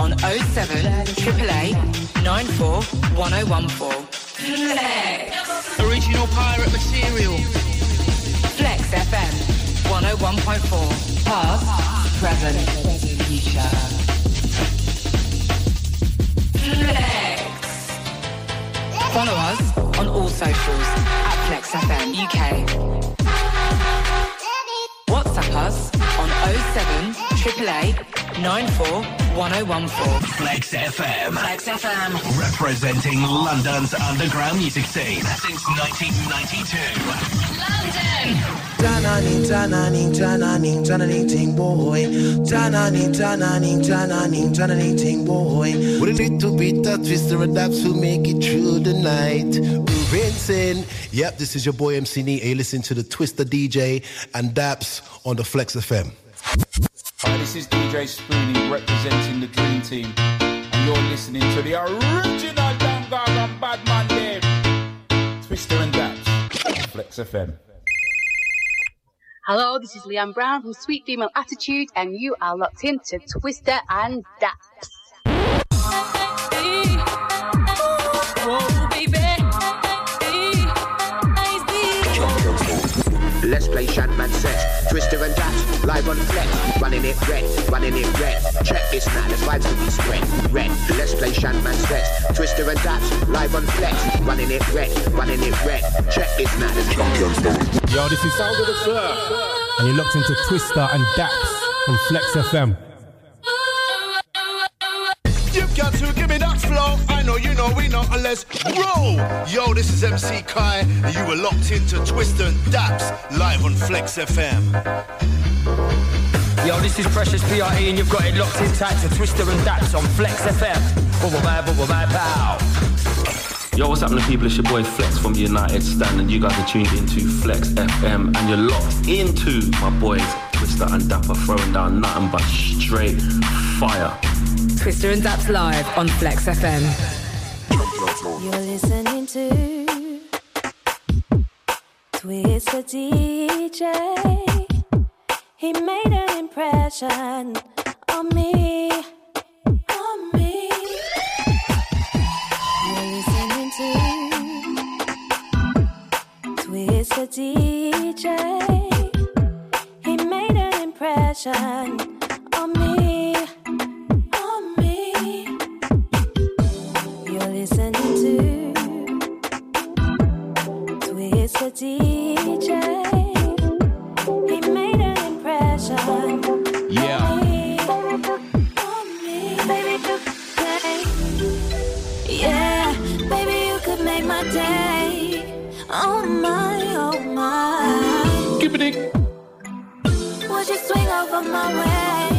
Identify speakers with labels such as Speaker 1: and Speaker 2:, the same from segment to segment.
Speaker 1: on 07 AAA 94 1014.
Speaker 2: Flex. Original pirate material.
Speaker 1: Flex FM 101.4. Past, present, future. Flex. Follow us on all socials at Flex FM UK. 07 AAA 94 1014.
Speaker 3: Flex FM.
Speaker 1: Flex FM.
Speaker 3: Representing London's underground music scene since 1992.
Speaker 4: London. Tananing, tananing, tananing, tananing, ting boy. Tananing, tananing, tananing, tananing, ting boy. With a little bit of twista and dappz to make it through the night. Rinsing. Yep, this is your boy MC Nee. You listen to the Twista DJ and Dappz on the Flex FM.
Speaker 5: Hi, this is DJ Spoonie representing the Dream Team, and you're listening to the original Young Gaga Badman Dave, Twista and Dappz, Flex FM.
Speaker 6: Hello, this is Leanne Brown from Sweet Female Attitude, and you are locked into Twista and Dappz.
Speaker 7: Let's play Shantman Sesh, Twista and Dash, live on flex, running it red, running it red. Check this now, the vibes to be spread. Red, let's play Shantman Sesh, Twista and Dash, live on flex, running it red, running it red. Check this now, the
Speaker 8: Yo, this is Sound of the Surf. And you're locked into Twista and Dax on Flex FM.
Speaker 4: You've got to give me that flow. I know you know we know unless roll. Yo, this is MC Kai, and you were locked into Twista and Dappz live on Flex FM.
Speaker 9: Yo, this is Precious PRE and you've got it locked in tight to Twista and Dappz on Flex FM. Bubble bye, bubble bye, pow.
Speaker 10: Yo, what's happening, people? It's your boy Flex from United Stand, and you guys are tuned into Flex FM, and you're locked into my boys Twista and Dapper throwing down nothing but straight fire.
Speaker 1: Twista and Dappz live on Flex FM.
Speaker 11: You're listening to Twista DJ. He made an impression on me. On me. You're listening to Twista DJ. He made an impression on me. Would you swing over my way?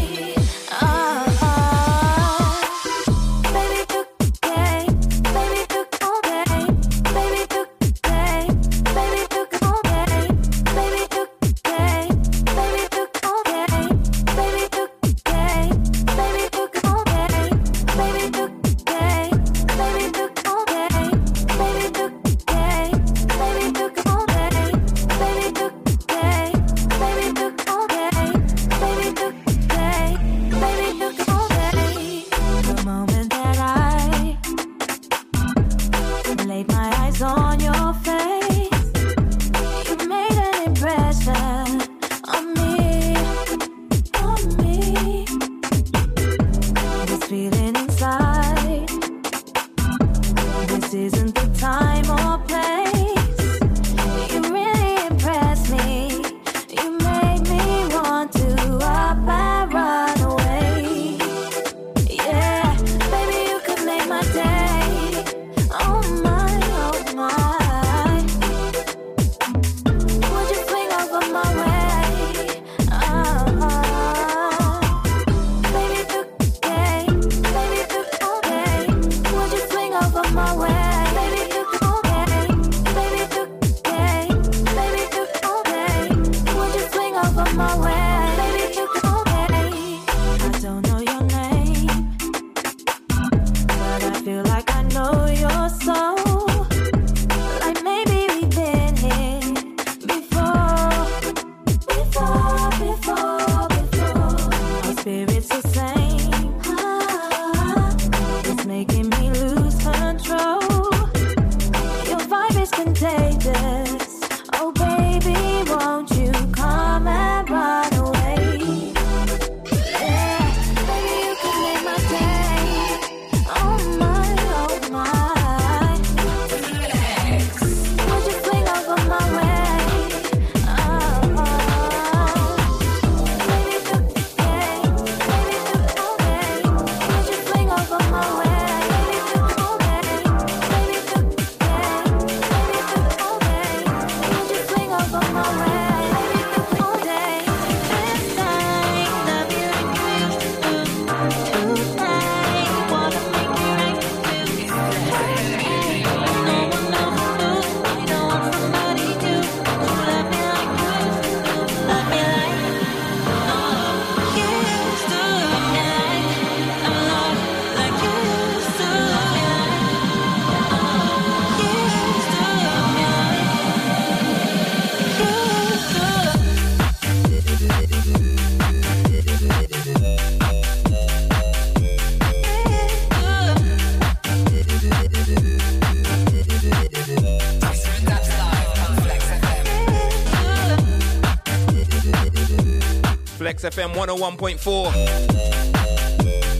Speaker 6: FM 101.4.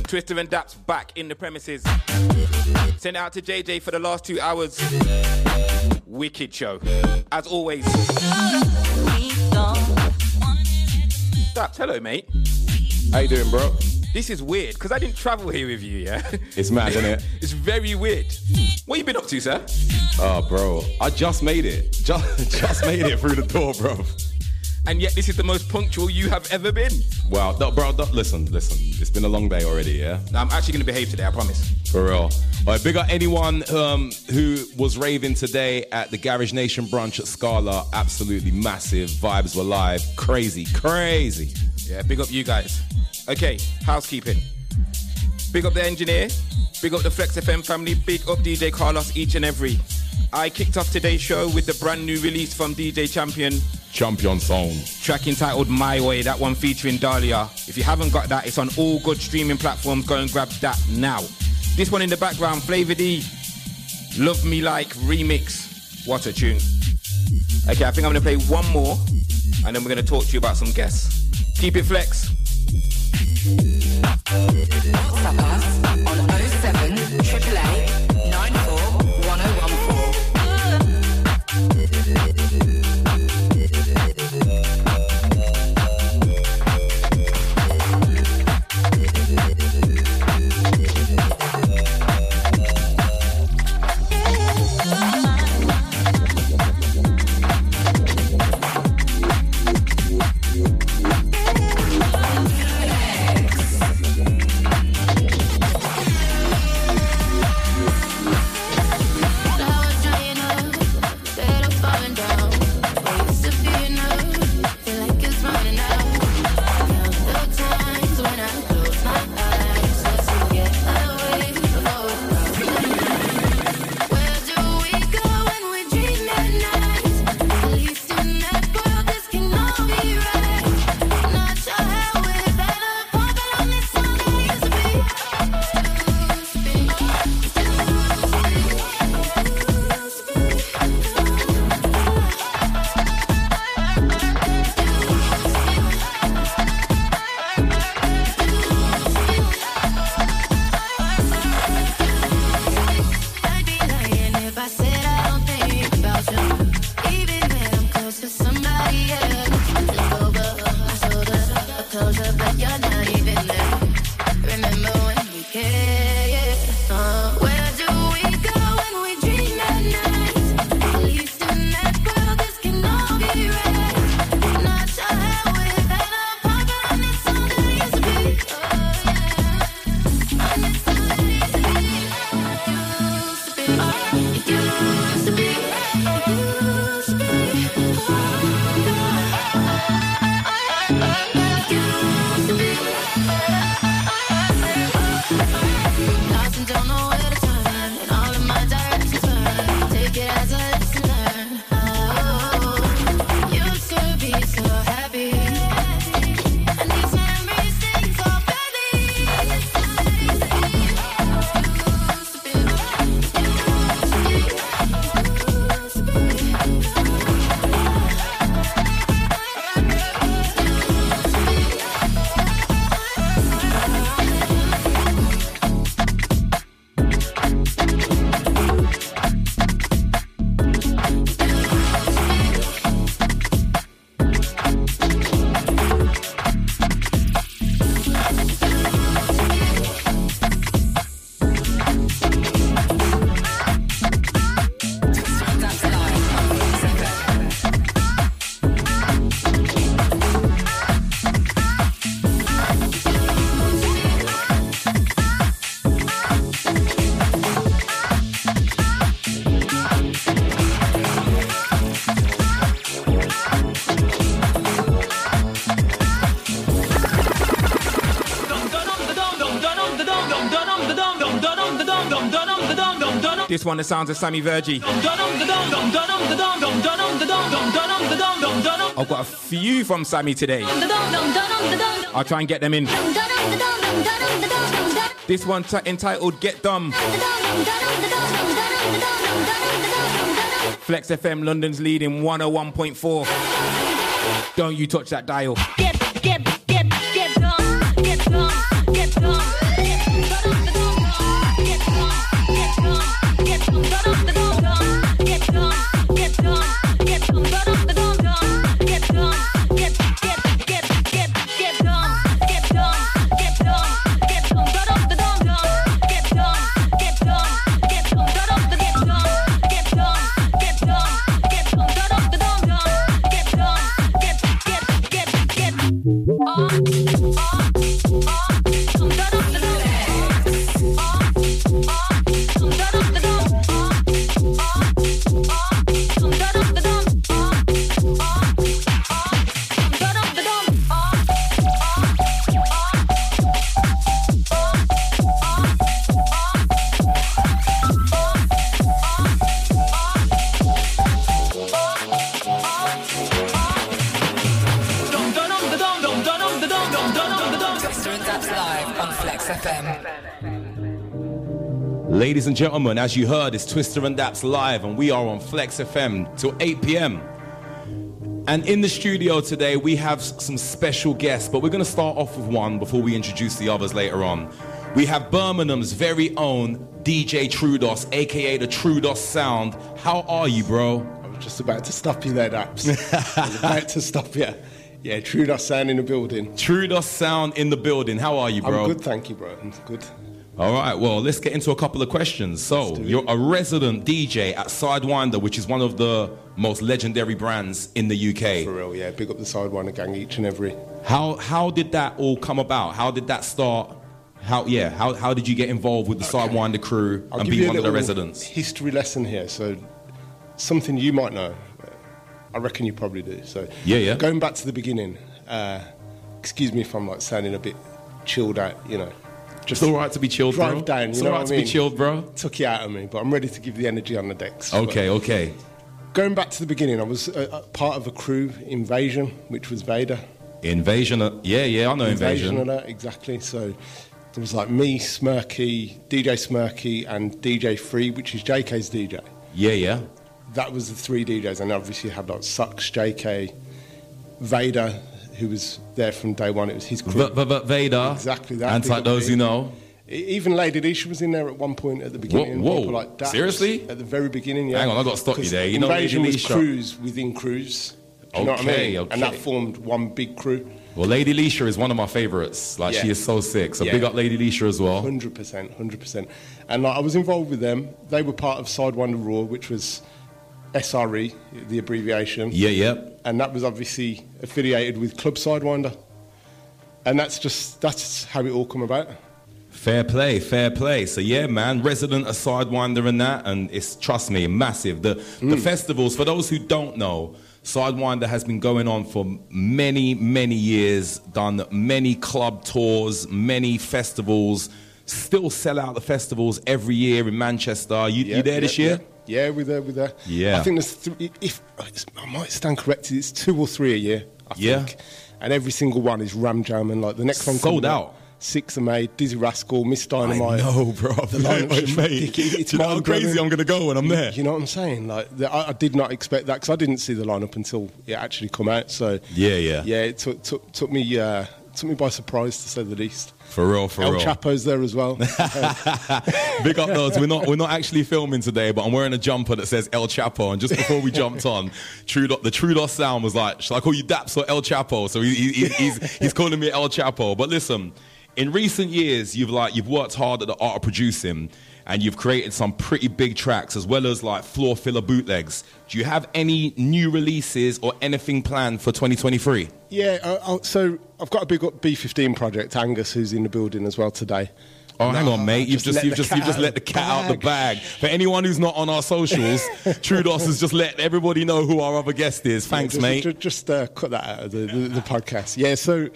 Speaker 6: Twista and Dappz back in the premises. Send it out to JJ for the last two hours. Wicked show. As always. Dappz, hello, mate.
Speaker 8: How you doing, bro?
Speaker 6: This is weird because I didn't travel here with you, yeah?
Speaker 8: It's mad, isn't it?
Speaker 6: it's very weird. What you been up to, sir?
Speaker 8: Oh, bro, I just made it. Just, just made it through the door, bro.
Speaker 6: And yet, this is the most punctual you have ever been.
Speaker 8: Wow, no, bro, no, listen, listen. It's been a long day already, yeah?
Speaker 6: I'm actually going to behave today, I promise.
Speaker 8: For real. All right, big up anyone um, who was raving today at the Garage Nation brunch at Scala. Absolutely massive. Vibes were live. Crazy, crazy.
Speaker 6: Yeah, big up you guys. Okay, housekeeping. Big up the engineer. Big up the Flex FM family. Big up DJ Carlos each and every. I kicked off today's show with the brand new release from DJ Champion.
Speaker 8: Champion Sound.
Speaker 6: Track entitled My Way, that one featuring Dahlia. If you haven't got that, it's on all good streaming platforms. Go and grab that now. This one in the background, Flava D. Love Me Like remix. What a tune. Okay, I think I'm gonna play one more and then we're gonna talk to you about some guests. Keep it flex. One, the sounds of Sammy Virji. I've got a few from Sammy today. I'll try and get them in. This one t- entitled Get Dumb. Flex FM, London's leading 101.4. Don't you touch that dial.
Speaker 11: Get
Speaker 8: and gentlemen, as you heard, it's Twista and Dappz live, and we are on Flex FM till 8 p.m. And in the studio today, we have some special guests, but we're going to start off with one before we introduce the others later on. We have Birmingham's very own DJ Trudos, aka the Trudos Sound. How are you, bro?
Speaker 12: I was just about to stop you there, Dappz. About to stop you. Yeah, Trudos sound in the building.
Speaker 8: Trudos Sound in the building. How are you, bro?
Speaker 12: I'm good, thank you, bro. I'm good.
Speaker 8: All right, well, let's get into a couple of questions. So, you're a resident DJ at Sidewinder, which is one of the most legendary brands in the UK.
Speaker 12: For real, yeah. Big up the Sidewinder gang each and every.
Speaker 8: How how did that all come about? How did that start? How yeah? How how did you get involved with the Sidewinder crew
Speaker 12: I'll
Speaker 8: and be one of the residents?
Speaker 12: History lesson here. So, something you might know. I reckon you probably do. So,
Speaker 8: Yeah, yeah.
Speaker 12: Going back to the beginning. Uh, excuse me if I'm like sounding a bit chilled out. You know,
Speaker 8: Just all right to be chilled,
Speaker 12: drive
Speaker 8: bro.
Speaker 12: down. You
Speaker 8: It's
Speaker 12: know
Speaker 8: all right
Speaker 12: what
Speaker 8: to
Speaker 12: I
Speaker 8: be chilled, bro.
Speaker 12: Took you out of me, but I'm ready to give the energy on the decks.
Speaker 8: Okay, okay.
Speaker 12: Going back to the beginning, I was uh, part of a crew invasion, which was Vader.
Speaker 8: Invasion. uh, Yeah, yeah, I know invasion.
Speaker 12: alert, exactly. So there was like me, Smirky, DJ Smirky, and DJ Free, which is JK's DJ.
Speaker 8: Yeah, yeah.
Speaker 12: That was the three DJs, and obviously you had like Sucks, JK, Vader, who was there from day one. It was his crew.
Speaker 8: V- v- Vader.
Speaker 12: Exactly that.
Speaker 8: And like those who know.
Speaker 12: Even Lady Leshurr was in there at one point at the beginning.
Speaker 8: whoa.
Speaker 12: People like Dax
Speaker 8: Seriously?
Speaker 12: At the very beginning, yeah.
Speaker 8: Hang on, I gotta stop you there. You know Lady
Speaker 12: Invasion was crews within crews. Do you know what I
Speaker 8: Okay,
Speaker 12: mean? And that formed one big crew.
Speaker 8: Well, Lady Leshurr is one of my favorites. Like she is so sick. So
Speaker 12: Yeah.
Speaker 8: big up Lady Leshurr as well.
Speaker 12: Hundred percent, hundred percent. And like, I was involved with them. They were part of Sidewinder Raw, which was SRE, the abbreviation.
Speaker 8: Yeah, yeah.
Speaker 12: And that was obviously affiliated with Club Sidewinder. And that's just that's how it all come about.
Speaker 8: Fair play, fair play. So yeah, man, resident of Sidewinder and that, and it's trust me, massive. The
Speaker 12: Mm.
Speaker 8: the festivals. For those who don't know, Sidewinder has been going on for many, many years. Done many club tours, many festivals. Still sell out the festivals every year in Manchester. You, you there
Speaker 12: yeah,
Speaker 8: this year?
Speaker 12: Yeah, yeah we're there, we're there.
Speaker 8: Yeah.
Speaker 12: I think there's three, if I might stand corrected, it's two or three a year. I
Speaker 8: Yeah.
Speaker 12: think. And every single one is ram jam, and like the next one
Speaker 8: Sold out.
Speaker 12: up, Six of May, Dizzee Rascal, Miss Dynamite.
Speaker 8: I know, bro.
Speaker 12: The just
Speaker 8: Mate,
Speaker 12: ridiculous. It's
Speaker 8: you know how crazy I'm gonna go when I'm there?
Speaker 12: You know what I'm saying? Like, the, I, I did not expect that because I didn't see the lineup until it actually come out. So
Speaker 8: Yeah, yeah.
Speaker 12: yeah, it took took, took me uh, took me by surprise to say the least.
Speaker 8: For real, for
Speaker 12: El
Speaker 8: real.
Speaker 12: El Chapo's there as well.
Speaker 8: Big up those. We're not we're not actually filming today, but I'm wearing a jumper that says El Chapo. And just before we jumped on, Trudos, the Trudos sound was like, "Shall I call you Dappz or El Chapo?" So he, he- he's he's calling me El Chapo. But listen, in recent years, you've like you've worked hard at the art of producing, and you've created some pretty big tracks as well as like floor filler bootlegs. Do you have any new releases or anything planned for 2023?
Speaker 12: Yeah, uh, uh, so I've got a big B15 project. Angus, who's in the building as well today.
Speaker 8: Oh, hang on, mate. You've just,
Speaker 12: let
Speaker 8: you've
Speaker 12: the
Speaker 8: just,
Speaker 12: cat
Speaker 8: you've just
Speaker 12: out
Speaker 8: let the
Speaker 12: of
Speaker 8: cat out the bag. For anyone who's not on our socials, Trudos has just let everybody know who our other guest is. Thanks,
Speaker 12: just,
Speaker 8: mate.
Speaker 12: Just, just uh, cut that out of the, the, the podcast. Yeah, so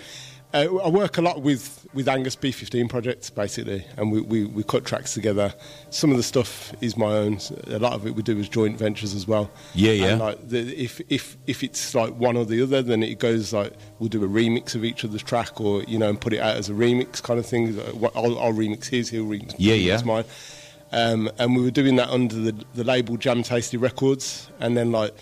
Speaker 12: uh, I work a lot with, with Angus B15 projects, basically, and we, we, we cut tracks together. Some of the stuff is my own. A lot of it we do as joint ventures as well.
Speaker 8: Yeah, yeah.
Speaker 12: And like the, if, if, if it's like one or the other, then it goes like we'll do a remix of each other's track or, you know, and put it out as a remix kind of thing. I'll, I'll remix his, he'll remix
Speaker 8: Yeah, yeah.
Speaker 12: mine. Um, and we were doing that under the, the label Jam Tasty Records. And then, like,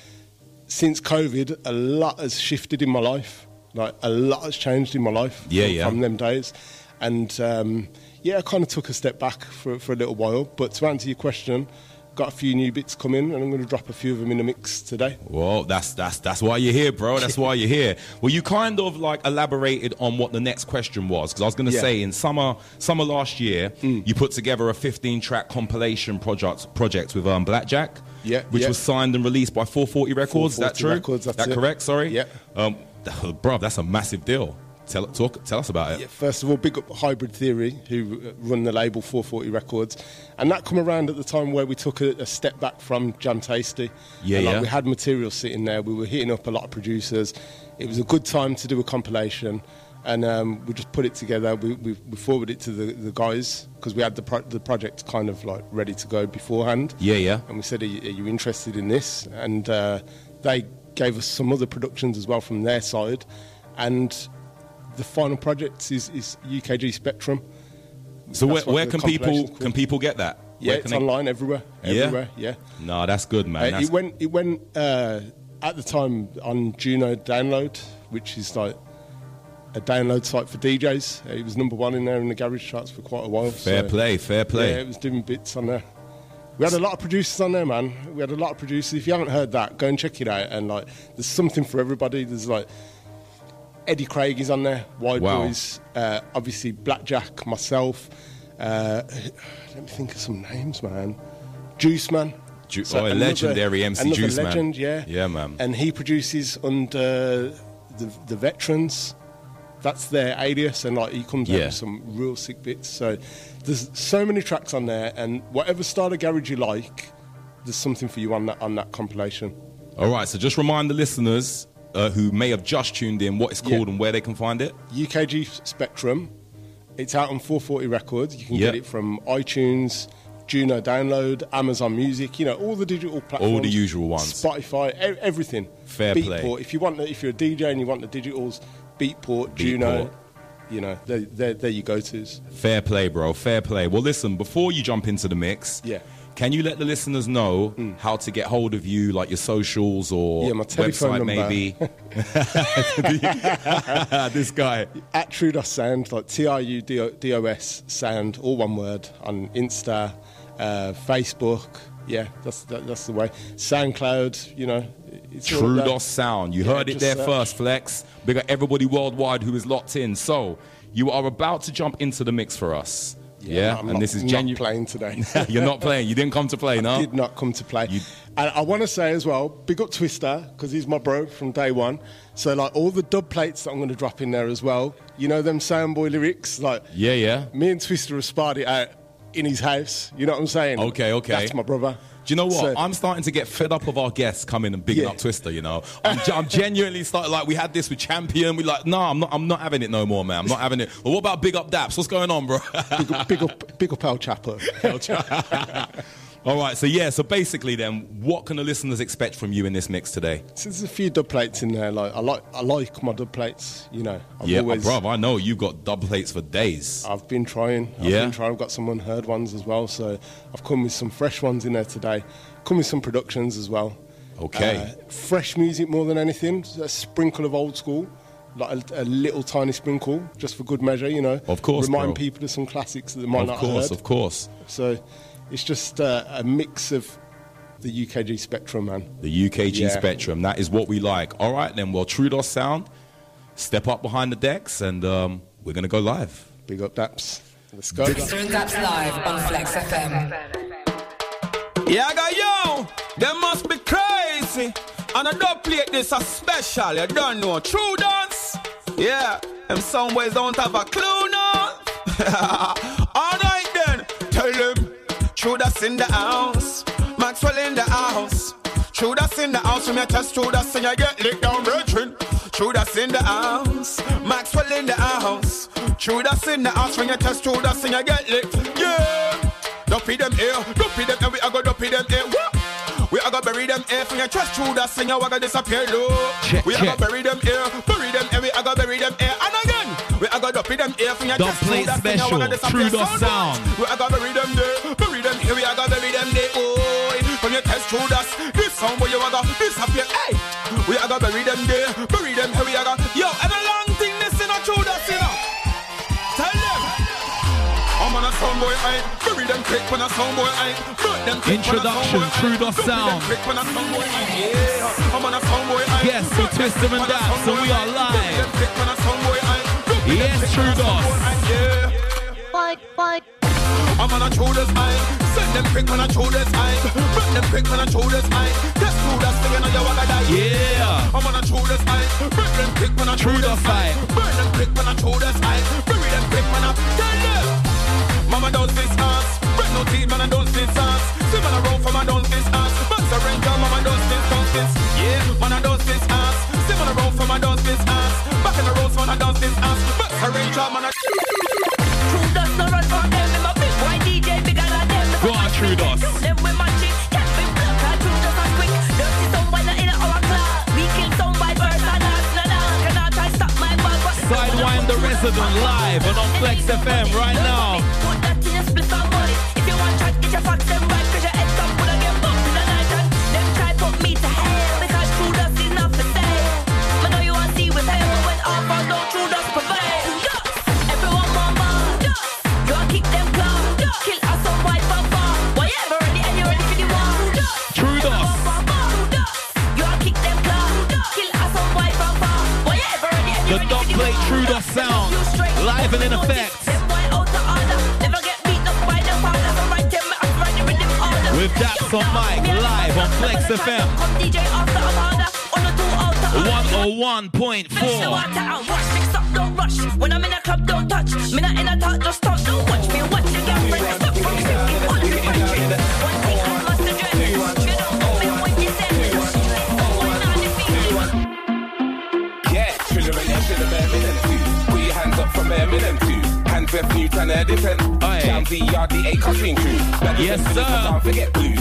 Speaker 12: since COVID, a lot has shifted in my life. Like a lot has changed in my life.
Speaker 8: Yeah,
Speaker 12: from,
Speaker 8: yeah.
Speaker 12: From them days, and um, yeah, I kind of took a step back for for a little while. But to answer your question, got a few new bits coming, and I'm going to drop a few of them in the mix today.
Speaker 8: Well, that's that's that's why you're here, bro. That's why you're here. Well, you kind of like elaborated on what the next question was because I was going to
Speaker 12: Yeah.
Speaker 8: say in summer summer last year you put together a 15 track compilation project project with um, Blackjack,
Speaker 12: Yeah,
Speaker 8: which
Speaker 12: yeah.
Speaker 8: was signed and released by 440 Records. Is that true?
Speaker 12: Records, that's
Speaker 8: that
Speaker 12: it.
Speaker 8: correct? Sorry.
Speaker 12: Yeah.
Speaker 8: Um, bro, that's a massive deal. Tell talk tell us about it.
Speaker 12: Yeah, first of all, big up Hybrid Theory, who uh, run the label 440 Records, and that come around at the time where we took a, a step back from Jam Tasty.
Speaker 8: Yeah,
Speaker 12: And, like,
Speaker 8: yeah.
Speaker 12: We had material sitting there. We were hitting up a lot of producers. It was a good time to do a compilation, and um, we just put it together. We, we, we forwarded it to the, the guys because we had the pro- the project kind of like ready to go beforehand.
Speaker 8: Yeah, yeah.
Speaker 12: And we said, "Are you, are you interested in this?" And uh, they gave us some other productions as well from their side, and the final project is, is UKG Spectrum,
Speaker 8: So where,
Speaker 12: That's
Speaker 8: where can people can people get that?
Speaker 12: Yeah, it's
Speaker 8: they-
Speaker 12: online everywhere.
Speaker 8: Yeah?
Speaker 12: Everywhere, yeah.
Speaker 8: No, that's good, man.
Speaker 12: Uh,
Speaker 8: That's-
Speaker 12: it went. It went uh, at the time on Juno Download, which is like a download site for DJs. It was number one in there in the garage charts for quite a while.
Speaker 8: Fair play, fair play.
Speaker 12: Yeah, it was doing bits on there. We had a lot of producers on there, man. We had a lot of producers. If you haven't heard that, go and check it out. And like, there's something for everybody. There's like Eddie Craig is on there, Wide
Speaker 8: Wow.
Speaker 12: Boys, uh, obviously Blackjack, myself. Uh, let me think of some names, man. Juice Man.
Speaker 8: Ju- oh, a legendary MC
Speaker 12: another
Speaker 8: Juice Man.
Speaker 12: legend, yeah.
Speaker 8: Yeah, man.
Speaker 12: And he produces under the, the veterans. That's their alias, and like he comes out with some real sick bits. So there's so many tracks on there, and whatever style of garage you like, there's something for you on that on that compilation.
Speaker 8: All right, so just remind the listeners uh, who may have just tuned in what it's called and where they can find it.
Speaker 12: UKG Spectrum. It's out on 440 Records. You can
Speaker 8: Yeah.
Speaker 12: get it from iTunes, Juno Download, Amazon Music. You know all the digital platforms.
Speaker 8: All the usual ones.
Speaker 12: Spotify, everything.
Speaker 8: Fair play.
Speaker 12: If you want, the- if you're a DJ and you want the digitals, Beatport, Juno. You know, they're, they're, they're your go-tos.
Speaker 8: Fair play, bro. Fair play. Well, listen, before you jump into the mix,
Speaker 12: Yeah.
Speaker 8: can you let the listeners know how to get hold of you, like your socials or
Speaker 12: Yeah, my telephone
Speaker 8: website,
Speaker 12: number.
Speaker 8: maybe? this guy.
Speaker 12: At Trudos Sound, like T R U D O- D O S Sound, all one word, on Insta, uh, Facebook. Yeah, that's that, that's the way. SoundCloud, you know. All there.
Speaker 8: Sound. You
Speaker 12: Yeah,
Speaker 8: heard it there
Speaker 12: search.
Speaker 8: first, Flex. Big up everybody worldwide who is locked in. So, you are about to jump into the mix for us. Yeah,
Speaker 12: I'm
Speaker 8: and
Speaker 12: not-
Speaker 8: this is
Speaker 12: not
Speaker 8: genuine.
Speaker 12: playing today.
Speaker 8: You're not playing. You didn't come to play, no?
Speaker 12: did not come to play. And I want to say as well, big up Twista because he's my bro from day one. So like all the dub plates that I'm going to drop in there as well. You know them Soundboy lyrics, like
Speaker 8: Yeah, yeah.
Speaker 12: me and Twista have sparred it out in his house. You know what I'm saying?
Speaker 8: Okay, okay.
Speaker 12: That's my brother.
Speaker 8: Do you know what?
Speaker 12: So-
Speaker 8: I'm starting to get fed up of our guests coming and bigging
Speaker 12: Yeah.
Speaker 8: up Twista. You know, I'm, I'm genuinely starting like we had this with Champion. We like, no, I'm not. I'm not having it no more, man. I'm not having it. Well, what about Big Up Dappz? What's going on, bro?
Speaker 12: big, up, big up, big up El Chapo.
Speaker 8: All right. So yeah. So basically, then, what can the listeners expect from you in this mix today?
Speaker 12: So there's a few dub plates in there. Like I like, I like my dub plates. You know, I've
Speaker 8: yeah,
Speaker 12: always,
Speaker 8: bruv, I know you've got double plates for days.
Speaker 12: I've been trying. I've
Speaker 8: Yeah?
Speaker 12: been trying. I've got some unheard ones as well. So I've come with some fresh ones in there today. Come with some productions as well.
Speaker 8: Okay.
Speaker 12: Uh, fresh music more than anything. A sprinkle of old school. Like a, a little tiny sprinkle, just for good measure, you know.
Speaker 8: Of course,
Speaker 12: Remind
Speaker 8: bro.
Speaker 12: people of some classics that they might
Speaker 8: Of
Speaker 12: not
Speaker 8: course,
Speaker 12: have heard.
Speaker 8: Of course, of course.
Speaker 12: So it's just uh, a mix of the UKG spectrum, man.
Speaker 8: The UKG
Speaker 12: Yeah.
Speaker 8: Spectrum. That is what we like. All right, then. Well, Trudos Sound, step up behind the decks, and um, we're gonna go live.
Speaker 12: Big up, Dappz. Let's go.
Speaker 1: Twista and Dappz live on Flex FM.
Speaker 9: Yeah, go yo, them must be crazy. And I don't play this a special, you don't know. True dance. Yeah, them some ways don't have a clue now. That's in the house. Maxwell in the house. That's in the house. When you test that's and you get licked down, brethren. That's in the house. Maxwell in the house. That's in the house. When you test that's and you get licked. Yeah. Dumpy them here, dumpy them here, we are gonna dumpy them here. We are gonna bury them here from your chest through that singer, we gonna disappear low.
Speaker 8: Check,
Speaker 9: we are
Speaker 8: check.
Speaker 9: gonna bury them here, bury them here, we gonna bury them here. And again, we are gonna dumpy them here from your
Speaker 13: Dub
Speaker 9: chest through that singer, we gonna
Speaker 13: special,
Speaker 9: disappear
Speaker 13: Trudos Sound.
Speaker 9: We are gonna bury them there, bury them here, we are gonna bury them there. Oh, from your chest through that, this sound where you gonna disappear. Hey, we are gonna bury them there, bury them here, we gonna. Yo, and a long thing this in a true that, you know. Tell them. I'm on a soundboy, I bury them quick when a soundboy, I burn them quick when a
Speaker 13: Introduction,
Speaker 9: soundboy, aye.
Speaker 13: Trudos
Speaker 9: Bury them
Speaker 13: Sound.
Speaker 9: quick when a soundboy, aye. Yeah, I'm on a soundboy, I
Speaker 13: Yes, so Twista and Dappz, so we are live. Yes, Trudos.
Speaker 9: Fight, fight. I'm on a Trudos, I send them quick when a Trudos, I burn them quick when a Trudos, I just Trudos, singing on your wagga die.
Speaker 13: Yeah.
Speaker 9: I'm on a Trudos, I burn them quick when a Trudos, I burn them quick when a Trudos, I bury them quick when a tell them. Mama don't this ass, bread no teeth, man I don't this ass. See man I roll for my don't this ass, but surrender, mama don't this, don't this. Yeah, man I don't this ass. See man I roll for my don't this ass. Back in the roads, man I don't this ass, but surrender, man I.
Speaker 14: True does no run for them. I'm a big white DJ, bigger than them.
Speaker 13: Go on, True Does.
Speaker 14: True them with my chick. Can't be I true just as quick. Dirty some in our class. We kill some by birds and that's not all. Cannot try stop my bug.
Speaker 13: Sidewind the resident live and on Flex FM right now.
Speaker 14: Put
Speaker 8: Dappz Chef at them live on Flex FM. 101.4.
Speaker 14: When I'm in a club, don't touch. Me not in a talk, just talk. Don't watch me, watch your girlfriend. Stop from singing on the country. One thing I must address. You don't know me when you say
Speaker 15: Yeah, children and should have bear me them two. Put your hands up from bear me two. Hands left new trying to defend. Jam VR, the A cutting crew.
Speaker 8: Yes,
Speaker 15: sir. Can't forget blues.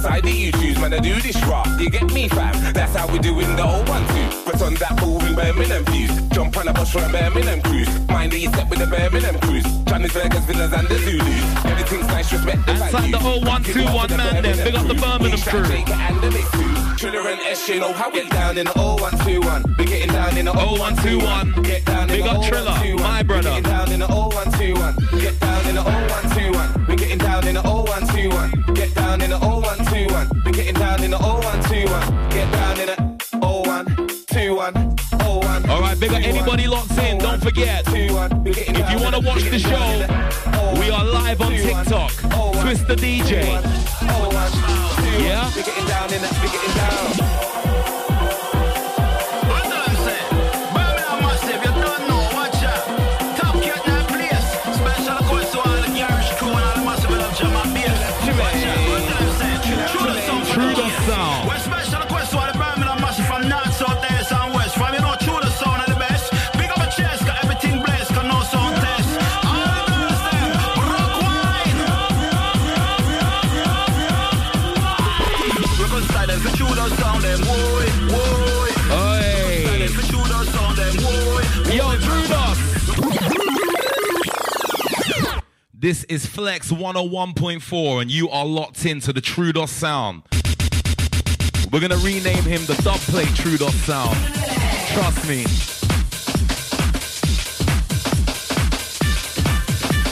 Speaker 15: Side do you choose? Man, I do this rap. You get me, fam? That's how we do in the old one too. But on that ball in Birmingham views. Jump on a bus for a Birmingham cruise. Mind that you step with the Birmingham cruise. Chinese Vegas villas and the Zulus. Everything's nice, respect the
Speaker 8: Outside the 0121 man then, big up the Birmingham crew.
Speaker 15: And the mix. Triller and S, you know how we get down in the 0121. We're getting down in the
Speaker 8: 0121.
Speaker 15: Get down in
Speaker 8: Big up Triller, my brother.
Speaker 15: We're getting down in the 0121. Get down in the 0121. We're getting down in the 0121. Get down in the 0121.
Speaker 8: Forget, if you want to watch the show, we are live on TikTok. Twista DJ. Yeah? This is Flex 101.4, and you are locked into the Trudos sound. We're gonna rename him the dub plate Trudos sound. Trust me.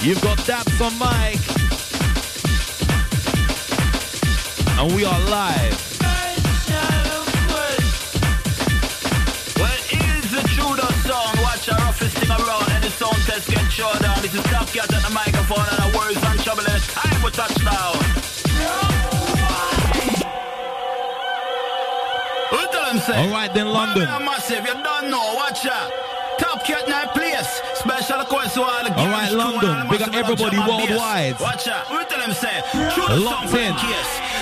Speaker 8: You've got Dappz on mic. And we are live.
Speaker 16: Down. This is Top Cat at the microphone and the words and trouble. For touchdown. Who tell say?
Speaker 8: All right, then, London.
Speaker 16: Massive, you don't know. Watch out. Top Cat night place. Special request to all the
Speaker 8: All right, London. Big up everybody
Speaker 16: jam and bass.
Speaker 8: worldwide.
Speaker 16: Watch out. Who tell them say?
Speaker 8: Locked in.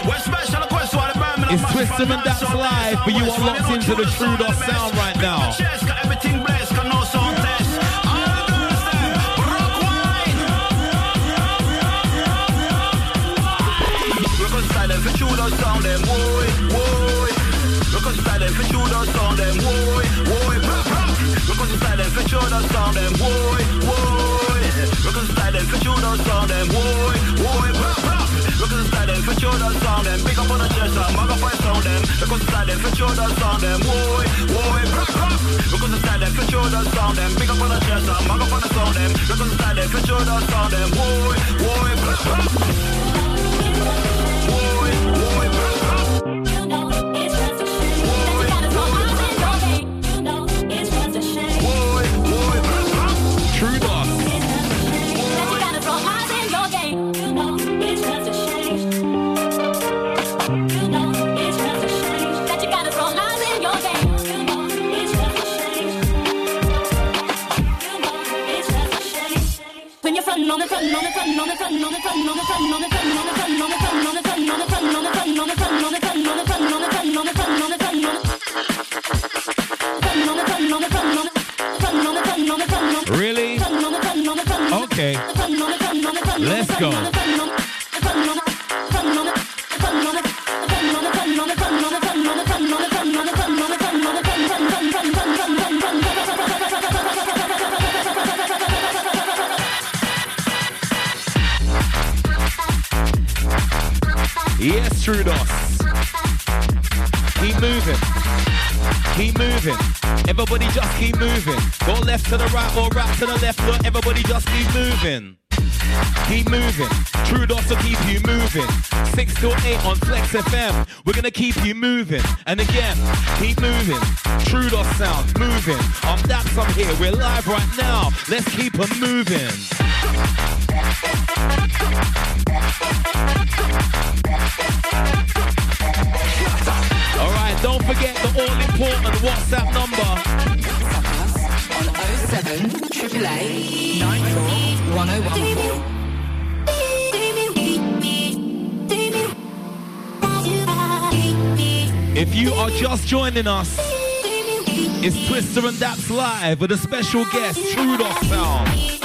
Speaker 16: Well, special request to all the Birmingham
Speaker 8: It's Twisted
Speaker 16: from
Speaker 8: and
Speaker 16: Dappz
Speaker 8: live, but you are locked into the
Speaker 16: Trudos sound
Speaker 8: Trudos
Speaker 16: the
Speaker 8: sound
Speaker 16: best.
Speaker 8: right now.
Speaker 16: do sound them, boy, boy. For you do sound them, boy, boy. Because it's silent for you do sound them, boy, boy. Because it's silent for you do sound them, boy, boy. Because it's silent for you do sound them. Pick up on the chest and up and sound them. Because it's silent for you do sound them, boy, boy. Because it's silent for you do sound them. Pick up on the chest and up and sound them. Because it's silent for you do sound them, boy, boy.
Speaker 8: Son keep moving. Go left to the right or right to the left, but everybody just keep moving. Keep moving. True to keep you moving. 6 to 8 on Flex FM. We're gonna keep you moving. And again, keep moving. True sound, moving. I'm Dappz, I'm here. We're live right now. Let's keep them moving. Alright, don't forget the all important WhatsApp number.
Speaker 1: On 07 AAA 94 101.
Speaker 8: If you are just joining us, it's Twista and Dappz Live with a special guest, Sound.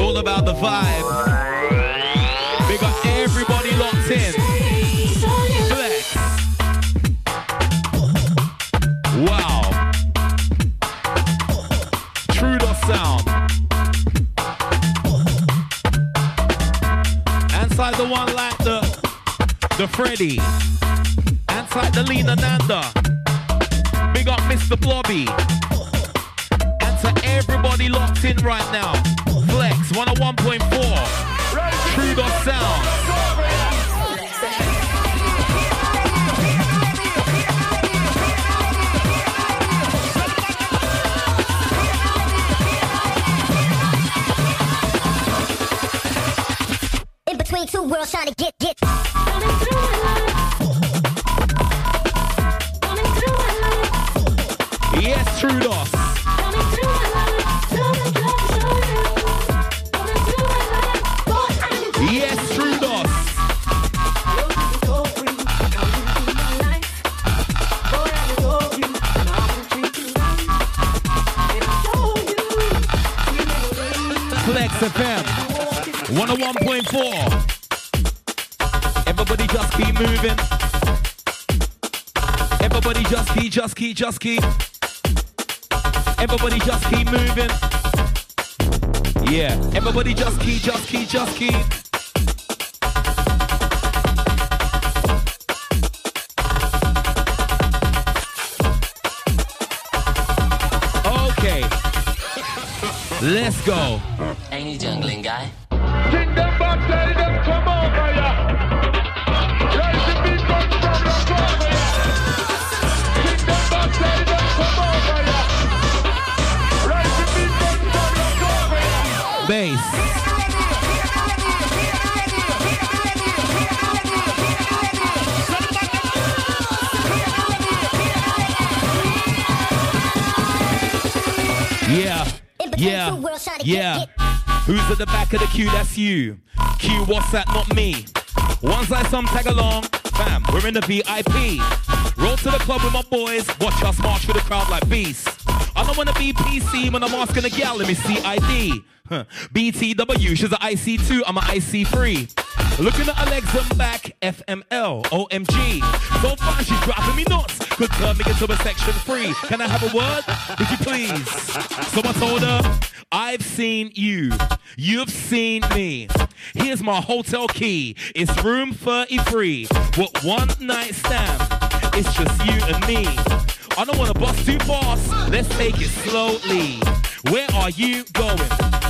Speaker 8: All about the vibe. We got everybody locked in. Flex. Wow. Trudos sound. Inside the one like the the Freddy. Inside the Lena Nanda. Big up Mr. Blobby. And to everybody locked in right now. Flex 101.4. Trudos sound.
Speaker 17: In between two worlds trying to
Speaker 8: just keep. Everybody just keep moving. Yeah, everybody just keep, just keep, just keep. Okay, let's go.
Speaker 18: Ain't he jungling guy?
Speaker 9: King them back, tell them come over ya.
Speaker 8: Bass. Yeah. Yeah. Yeah. Who's at the back of the queue? That's you. Q, what's that? Not me. Once I some tag along, fam, we're in the VIP. Roll to the club with my boys, watch us march through the crowd like beasts. I don't wanna be PC when I'm asking a gal, let me see ID. BTW, she's an IC2, I'm an IC3. Looking at her legs and back, FML, OMG. So far she's dropping me nuts. Could turn me into a section three. Can I have a word? Would you please? So I told her, I've seen you. You've seen me. Here's my hotel key. It's room 33. What one night stand. it's just you and me. I don't wanna bust too fast, let's take it slowly. Where are you going?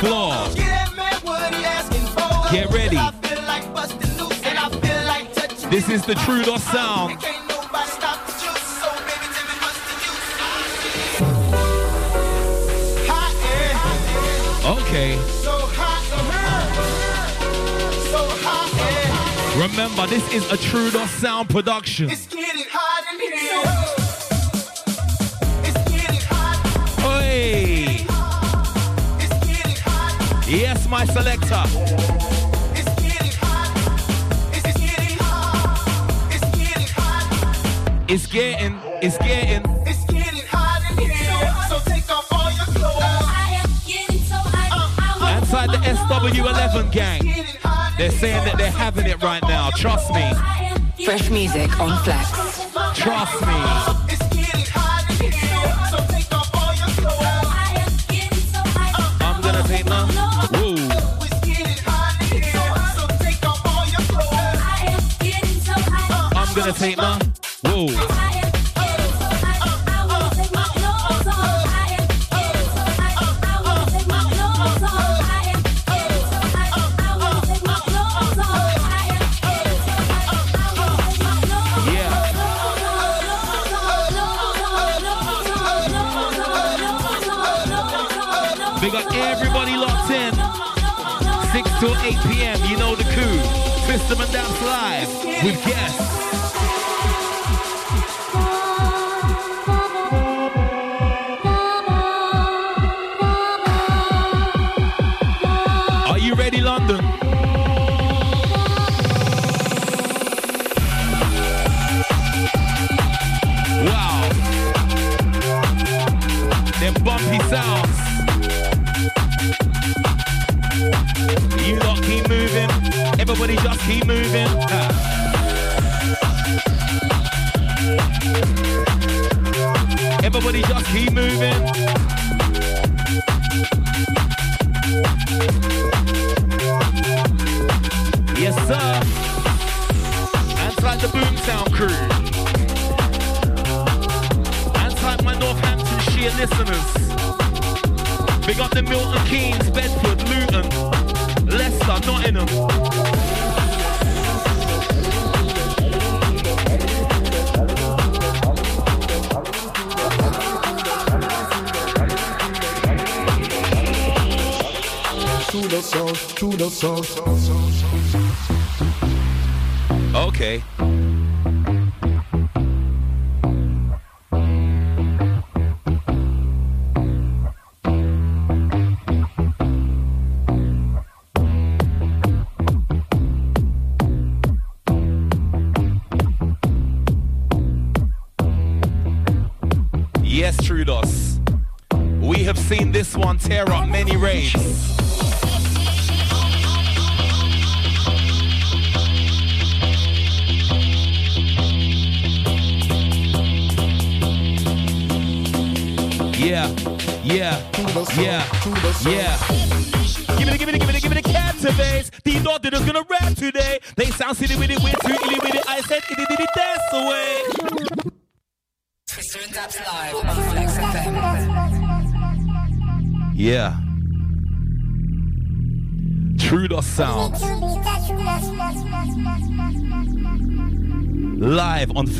Speaker 19: for. Get
Speaker 8: ready.
Speaker 19: I feel like and I feel.
Speaker 8: This is the Trudos sound.
Speaker 19: Can't nobody stop the juice, so baby, tell me what's the use. Hot
Speaker 8: Okay.
Speaker 19: so hot, so hot.
Speaker 8: Remember, this is a Trudos sound production. Hey. Yes, my selector.
Speaker 19: It's getting. It's getting. It's getting hot.
Speaker 8: It's getting, it's getting.
Speaker 19: It's getting hot in here. So take off all your clothes. I am getting so hot.
Speaker 8: Uh, Inside the SW11 gang. They're saying that they're having it right now. Trust me.
Speaker 1: Fresh music on Flex.
Speaker 8: Trust me. Gonna take my. Woo. Big up everybody locked in. 6 till 8 p.m. You know the coup. System and Dance Live with guests.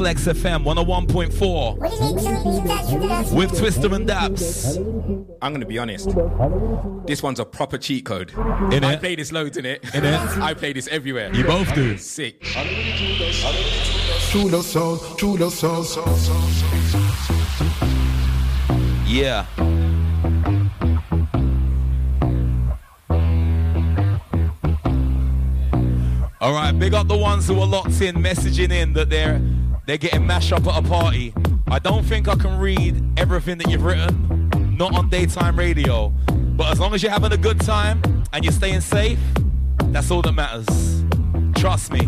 Speaker 1: Flex FM
Speaker 8: 101.4 with Twista and Dappz.
Speaker 20: I'm gonna be honest. This one's a proper cheat code.
Speaker 8: In
Speaker 20: I
Speaker 8: it?
Speaker 20: play this loads in it.
Speaker 8: In it?
Speaker 20: I play this everywhere.
Speaker 8: You both do.
Speaker 20: Sick.
Speaker 19: To soul, to the soul.
Speaker 8: Yeah. All right, big up the ones who are locked in, messaging in that they're they're getting mashed up at a party. I don't think I can read everything that you've written, not on daytime radio. But as long as you're having a good time and you're staying safe, that's all that matters. Trust me.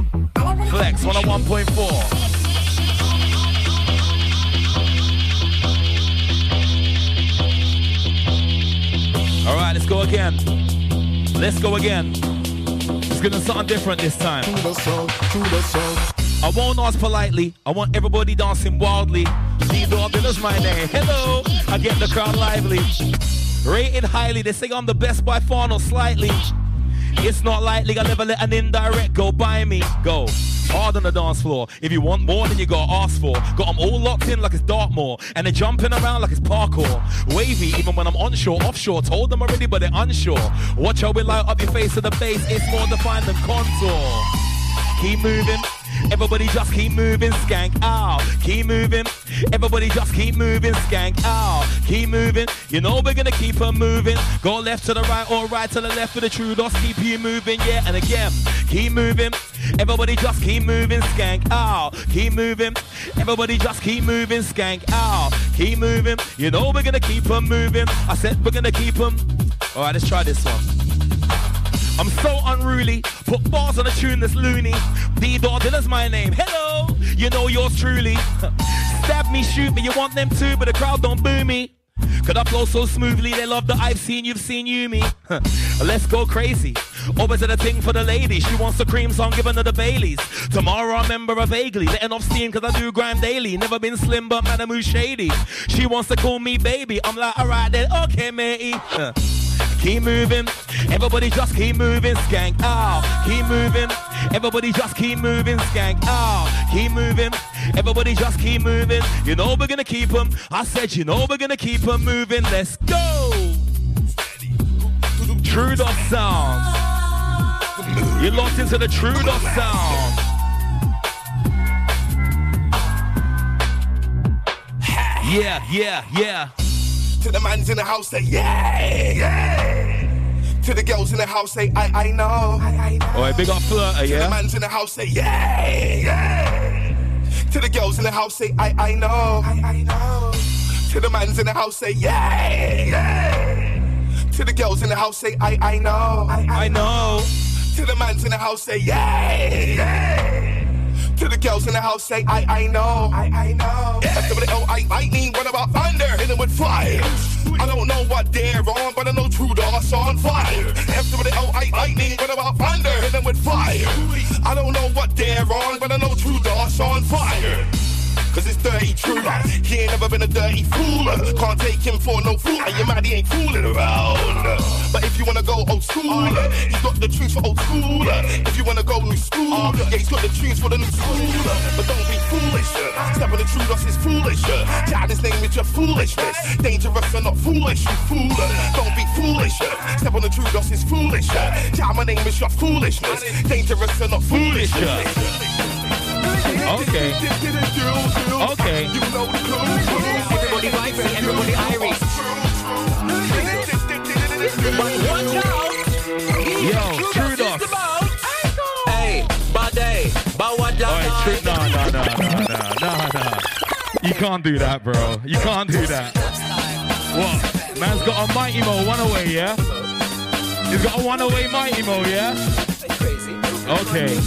Speaker 8: Flex 101.4. All right, let's go again. Let's go again. It's gonna something different this time. I won't ask politely. I want everybody dancing wildly. D Dog, that's my name. Hello. I get the crowd lively. Rated highly. They say I'm the best by far, not slightly. It's not likely I never let an indirect go by me. Go hard on the dance floor. If you want more than you gotta ask for. Got them all locked in like it's Dartmoor. And they're jumping around like it's parkour. Wavy, even when I'm onshore, offshore. Told them already, but they're unsure. Watch how we light up your face to the base. It's more defined than contour. Keep moving. Everybody just keep moving, skank out. Keep moving. Everybody just keep moving, skank out. Keep moving. You know we're gonna keep on moving. Go left to the right or right to the left for the true dots. Keep you moving, yeah. And again, keep moving. Everybody just keep moving, skank out. Keep moving. Everybody just keep moving, skank out. Keep moving. You know we're gonna keep on moving. I said we're gonna keep them. All right, let's try this one. I'm so unruly. Put bars on a tune that's loony. D Dilla's my name. Hello, you know yours truly. Stab me, shoot me. You want them too, but the crowd don't boo me. Could I flow so smoothly? They love that I've seen, you've seen you, me. Let's go crazy. Always at a thing for the lady. She wants the cream, so I'm giving her the Baileys. Tomorrow I remember her vaguely. Letting off steam cause I do grind daily. Never been slim, but man, I'm who's shady. She wants to call me baby. I'm like, alright then, okay, matey. Keep moving, everybody just keep moving, skank out. Keep moving, everybody just keep moving, skank out. Keep moving, everybody just keep moving. You know we're gonna keep them. I said, you know we're gonna keep them moving. Let's go. Trudos Sound. You're locked into the Trudos Sound. Yeah, yeah, yeah.
Speaker 2: To the mans in the house, say yeah, yeah. To the girls in the house, say I, I know. I, I
Speaker 8: Alright, big up Flirter, uh,
Speaker 2: To the
Speaker 8: yeah?
Speaker 2: mans in the house, say yeah, yeah. To the girls in the house, say I, I know. I, I know. To the mans in the house, say yeah, yeah. To the girls in the house, say I, I know. I,
Speaker 8: I know.
Speaker 2: To the mans in the house, say yeah, yeah. To the girls in the house, say I, I know. I, I know. After the L, I lightning, what about thunder? Hit them with fire. I don't know what they're on, but I know true dogs on fire. After the L, I lightning, what about thunder? Hit them with fire. I don't know what they're on, but I know true dogs on fire. Cause it's dirty true He ain't never been a dirty fool. Can't take him for no fool. And your man, he ain't fooling around. But if you wanna go old school He's got the truth for old school. If you wanna go new school Yeah, he's got the truth for the new school. But don't be foolish. Step on the true dust is foolish. Child, his name is your foolishness. Dangerous and not foolish, you fool. Don't be foolish. Step on the true dust is foolish. Child, my name is your foolishness. Dangerous and not foolish
Speaker 8: Okay. Okay.
Speaker 2: Everybody vibes, everybody Irish.
Speaker 8: Yo, Trudos.
Speaker 2: Hey, body, but what
Speaker 8: Alright, True. No, no, no, no, no, no, no. You can't do that, bro. You can't do that. What? Man's got a mighty mo one away, yeah? He's got a one away mighty mo, yeah? Okay.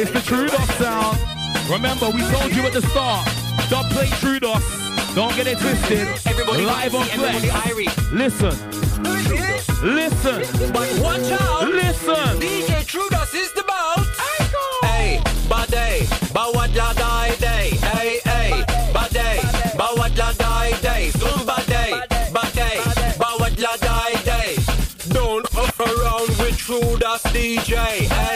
Speaker 8: It's the True sound. Remember, we told you at the start. Dub play True Don't get it twisted.
Speaker 2: Everybody
Speaker 8: Live on
Speaker 2: everybody
Speaker 8: Flex. Listen. Listen.
Speaker 2: But watch out.
Speaker 8: Listen.
Speaker 2: DJ Trudos is the boat. Hey, body, but what la die day. Hey, hey, body, but what la die day. Somebody, body, but what la die day. Don't fuck around with Trudos DJ. Hey,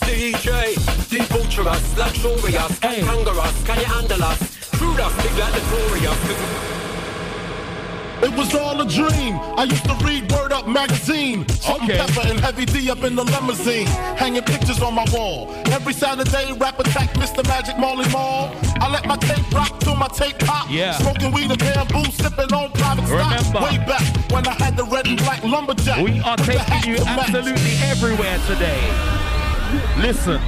Speaker 2: Trudos DJ. Debaucher us, luxurious, can anger us, can you handle us? Trudos, big like notorious.
Speaker 21: It was all a dream. I used to read Word Up magazine. Salt and
Speaker 8: Okay.
Speaker 21: Pepper and Heavy D up in the limousine. Hanging pictures on my wall. Every Saturday, rap attack Mr. Magic Molly Mall. I let my tape rock till my tape pop.
Speaker 8: Yeah.
Speaker 21: Smoking weed and bamboo, sipping on private stock.
Speaker 8: Remember.
Speaker 21: Way back when I had the red and black lumberjack.
Speaker 8: We are
Speaker 21: With the hat
Speaker 8: taking you
Speaker 21: to match.
Speaker 8: absolutely everywhere today. Listen.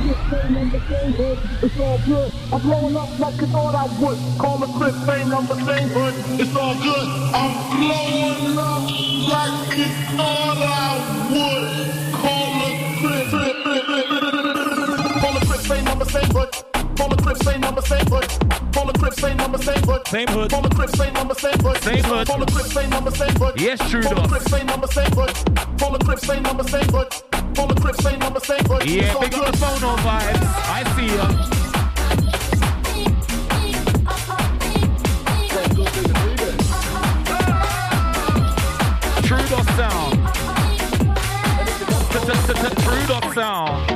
Speaker 21: It's all good. I'm blowing up like thought I would. Call same number, same hood. It's all good. I'm blowing up like thought I would. Call. Call same number, same hood. Call same number, same hood. Call same number, same hood.
Speaker 8: Same hood.
Speaker 21: Call same number, same hood.
Speaker 8: Same hood.
Speaker 21: Call same number, same hood.
Speaker 8: Yes, true
Speaker 21: Call. Same number, same hood. Call same number, same hood. The same number, same
Speaker 8: Yeah, big up the phone on vibes. I see ya. Trudos sound.
Speaker 22: Trudos
Speaker 8: sound.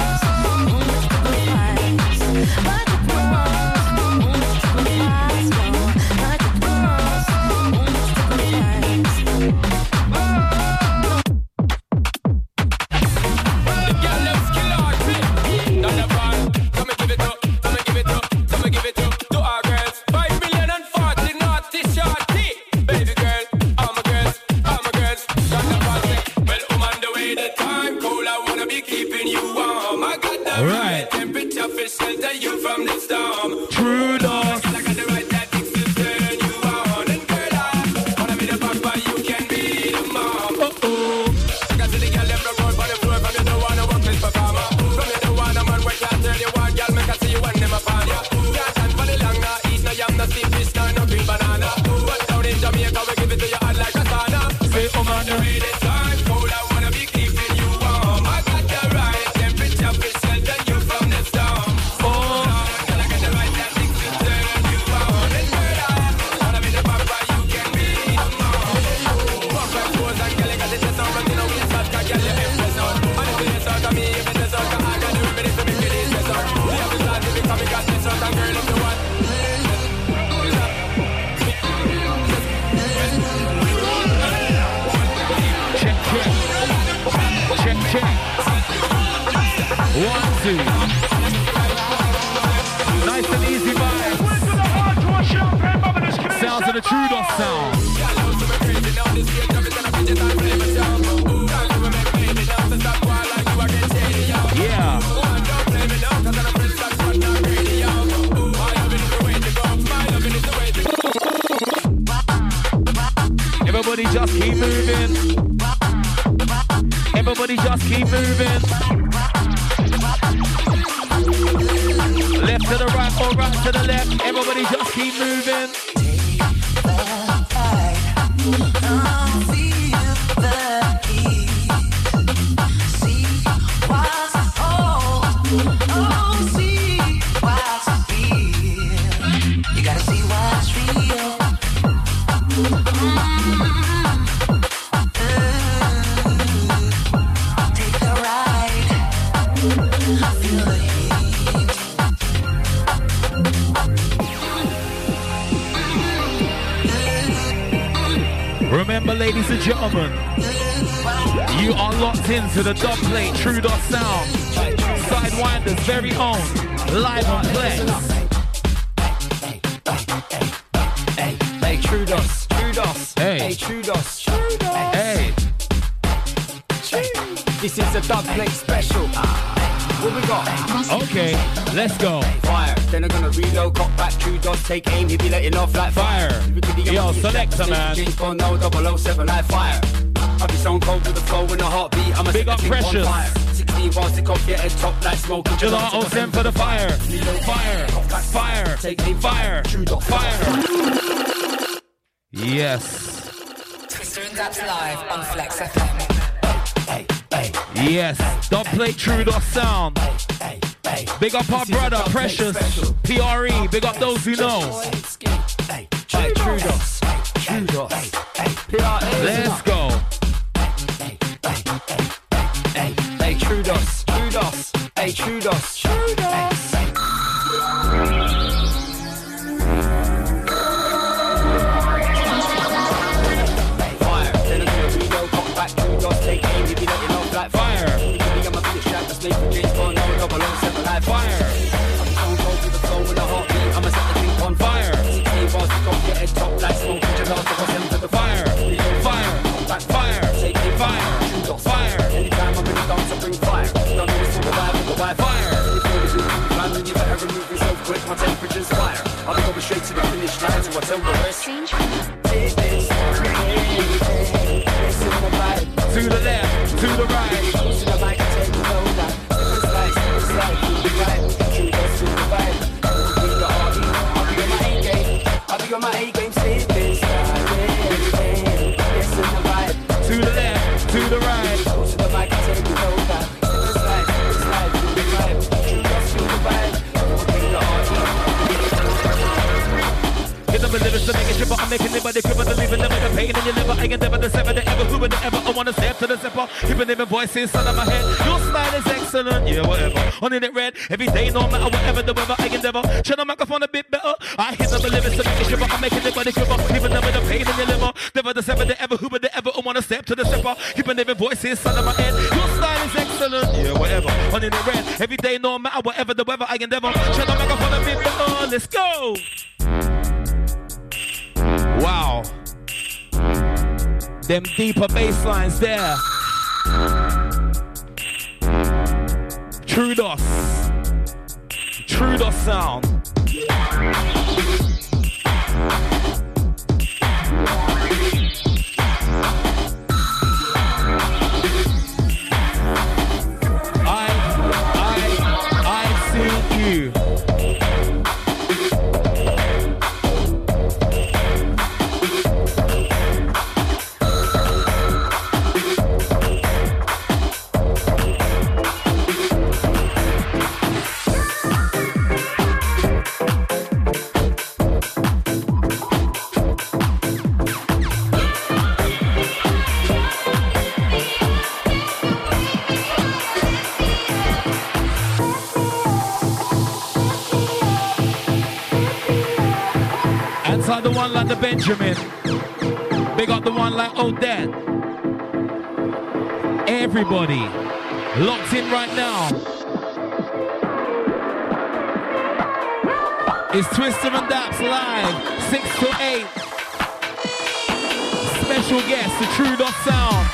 Speaker 8: send for the fire. Fire. Fire. Fire. Fire. Yes.
Speaker 1: Twista and Dappz live on Flex FM.
Speaker 8: Yes. Plate Trudos Sound. Big up our brother, Precious. PRE. Big up those who know.
Speaker 22: Trudos. PRA.
Speaker 8: Let's go.
Speaker 22: Hey, Trudos, Trudos. Hey, Trudos, Trudos. Trudos, take aim, you be letting off like fire. I'm a James Bond, no 007, like fire. The rest.
Speaker 8: Making it by the cripple, the leaving with the pain in your liver. I never the seven, the ever, who would ever. I wanna step to the zipper. Keeping them voices inside of my head. Your style is excellent, yeah, whatever. On in it red, every day, no matter whatever the weather, I endeavor. Turn the microphone a bit better. I hit them with to make it tripper. I'm making it by the them with the pain in your liver. Never the seven, the ever, who would ever. I wanna step to the zipper. Keeping them voices inside of my head. Your style is excellent, yeah, whatever. On in it red, every day, no matter whatever the weather, I endeavor. Turn the microphone a bit better. Let's go. Wow. Them deeper bass lines there. Trudos. Trudos sound. The one like the Benjamin. Big up the one like Odette. Everybody locked in right now. It's Twista and Dappz live, 6 to 8. Special guest, the Trudos Sound.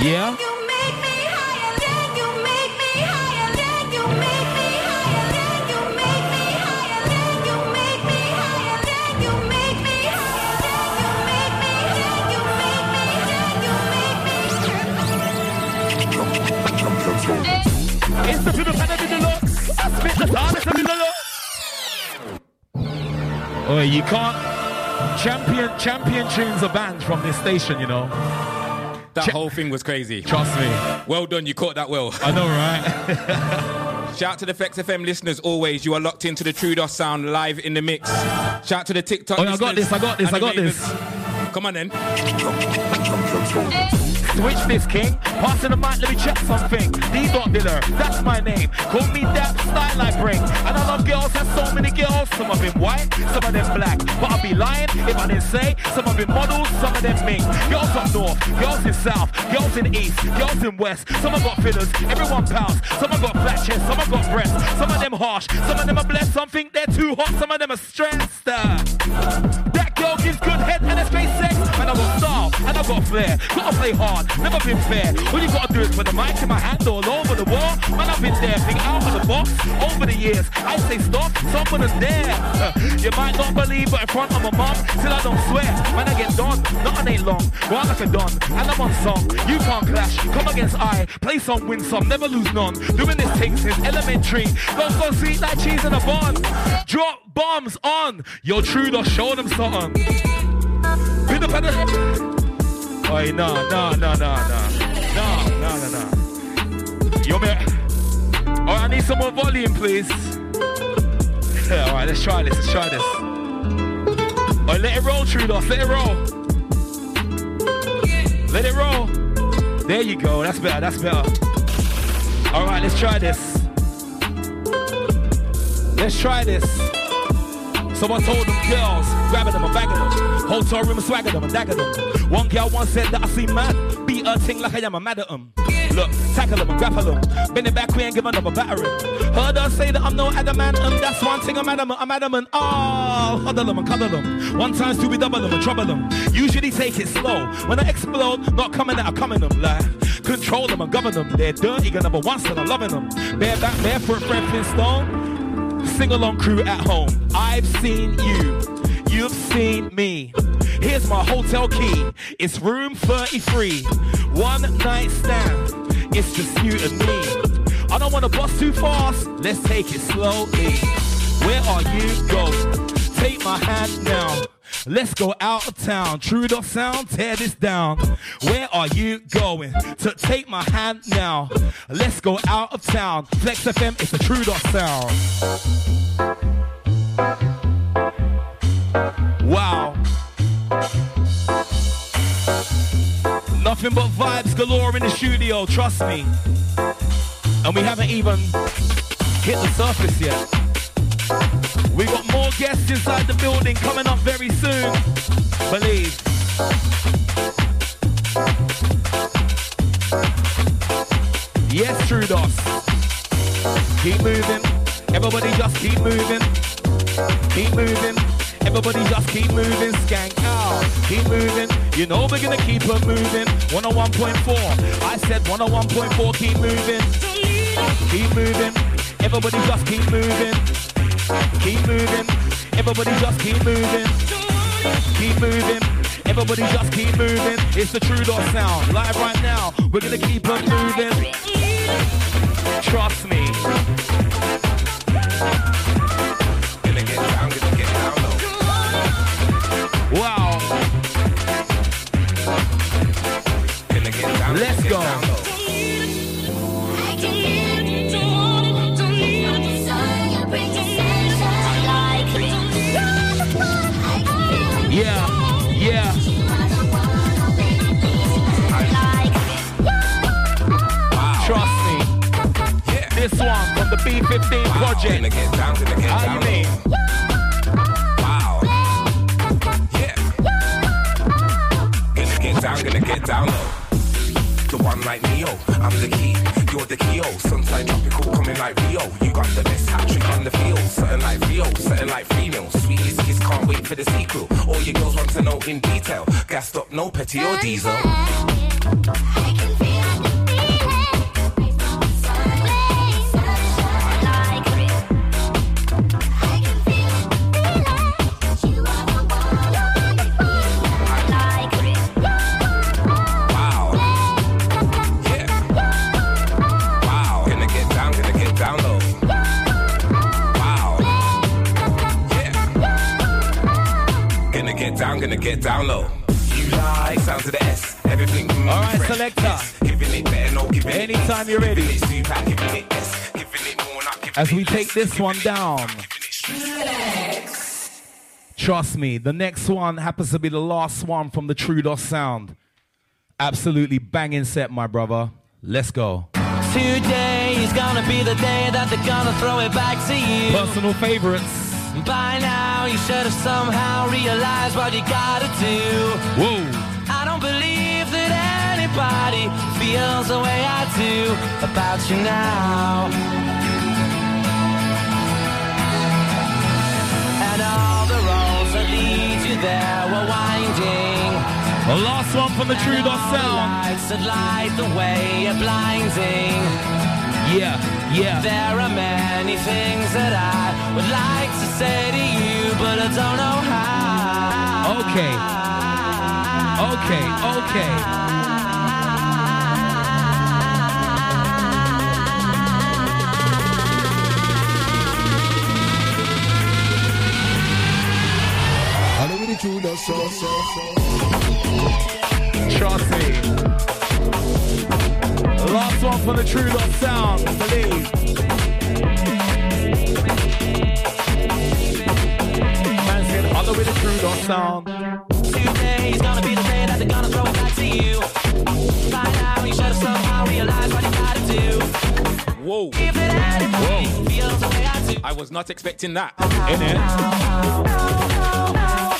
Speaker 8: Yeah? Oh, you can't. Champion champion tunes are banned from this station, you know.
Speaker 20: That whole thing was crazy.
Speaker 8: Trust me.
Speaker 20: Well done, you caught that well.
Speaker 8: I know, right?
Speaker 20: Shout out to the Flex FM listeners always. You are locked into the Trudos sound live in the mix. Shout out to the TikTok.
Speaker 8: Oh, I got this, I got this, I got this. Come on then. Switch this king. Passing the mic, let me check something. D dot dealer, that's my name. Call me that style I bring. And I love girls, have so many girls. Some of them white, some of them black. But I'd be lying if I didn't say some of them models, some of them mink. Girls up north, girls in south, girls in east, girls in west. Some have got fillers, everyone pounds. Some have got flat chest, some have got breasts. Some of them harsh, some of them are blessed. Some think they're too hot, some of them are stressed. Uh, girl gives good head and great sex. And I got style, and I got flair. Gotta play hard, never been fair. All you gotta do is put the mic in my hand all over the wall. Man, I've been there, think out of the box. Over the years, I say stop, someone is there. You might not believe, but in front of my mom, still I don't swear. Man, I get done, nothing ain't long. I like a done, and I'm on song. You can't clash, come against I. Play some, win some, never lose none. Doing this thing since elementary. Go so sweet like cheese in a bun. Drop bombs on. Yo, Trudos, show them something. Pin up at the... Oi, no, no, no, no, no. No, no, no, no. Yo, me... Oh, I need some more volume, please. All right, let's try this. Let's try this. Oh, let it roll, Trudos. Let it roll. Let it roll. There you go. That's better. That's better. All right, let's try this. Let's try this. Someone told them girls, grabbing them and bagging them. Hotel room, swagging them and dagging them. One girl once said that I see mad. Beat her ting like I am a mad at 'em. Look, tackle them and grapple them. Bend it back, we ain't give another battering. Heard her say that I'm no adamantum. That's one thing I'm adamant. I'm adamant. Oh, huddle them and cuddle them. One times two, we double them and trouble them. Usually take it slow. When I explode, not coming out, I'm coming them. Like, control them and govern them. They're dirty, got number one, still I'm loving them. Bareback, barefoot, Fred Flintstone. Sing along crew at home. I've seen you. You've seen me. Here's my hotel key. It's room 33. One night stand. It's just you and me. I don't wanna bust too fast. Let's take it slowly. Where are you going? Take my hand now. Let's go out of town. Trudos sound, tear this down. Where are you going? To take my hand now. Let's go out of town. Flex FM, it's a Trudos sound. Wow. Nothing but vibes galore in the studio, trust me. And we haven't even hit the surface yet. We got more guests inside the building coming up very soon. Believe. Yes, Trudos. Keep moving. Everybody just keep moving. Keep moving. Everybody just keep moving. Skank out. Keep moving. You know we're gonna keep on moving. 101.4. I said 101.4. Keep moving. Keep moving. Everybody just keep moving. Keep moving. Everybody just keep moving. Keep moving. Everybody just keep moving. It's the Trudos sound. Live right now. We're gonna keep on moving. Trust me.
Speaker 15: Gonna get B15
Speaker 8: wow. project.
Speaker 15: Gonna get down,
Speaker 8: How you mean?
Speaker 15: Wow. Yeah. Gonna get down, gonna get down low. The one like Neo, I'm the key, you're the key. Oh, Sunshine tropical, coming like Rio. You got the best hat trick on the field. Certain like Rio, certain like female. Sweetest kiss, can't wait for the sequel. All your girls want to know in detail. Gassed up, no petty or diesel. Get get down low. You like sound to the S. Everything. Mm,
Speaker 8: All right,
Speaker 15: fresh,
Speaker 8: selector.
Speaker 15: yes. Giving it better, no giving it
Speaker 8: Anytime
Speaker 15: S.
Speaker 8: you're ready.
Speaker 15: Giving it super, giving it S. Giving it more, not giving
Speaker 8: As we
Speaker 15: it
Speaker 8: take
Speaker 15: less.
Speaker 8: this one down. Trust me, the next one happens to be the last one from the Trudos sound. Absolutely banging set, my brother. Let's go.
Speaker 19: Today is gonna be the day that they're gonna throw it back to you.
Speaker 8: Personal favorites.
Speaker 19: By now, you should have somehow realized what you gotta do.
Speaker 8: Whoa.
Speaker 19: I don't believe that anybody feels the way I do about you now. And all the roads that lead you there were winding.
Speaker 8: The last one from the
Speaker 19: the
Speaker 8: sound.
Speaker 19: lights that light the way are blinding.
Speaker 8: Yeah, yeah.
Speaker 19: There are many things that I would like to say to you, but I don't know how.
Speaker 8: Okay. Okay, okay.
Speaker 23: And with the true dust so so
Speaker 8: Trust me. Last one from the Trudos sound. Believe. Man said, other with the Trudos sound.
Speaker 19: Today is gonna be the day that they're gonna throw it back to you. By now, you should have somehow realized what you gotta do.
Speaker 20: Whoa.
Speaker 19: It
Speaker 20: Whoa.
Speaker 19: way I do.
Speaker 20: I was not expecting that.
Speaker 19: Backbeat, the word is on the street that the in your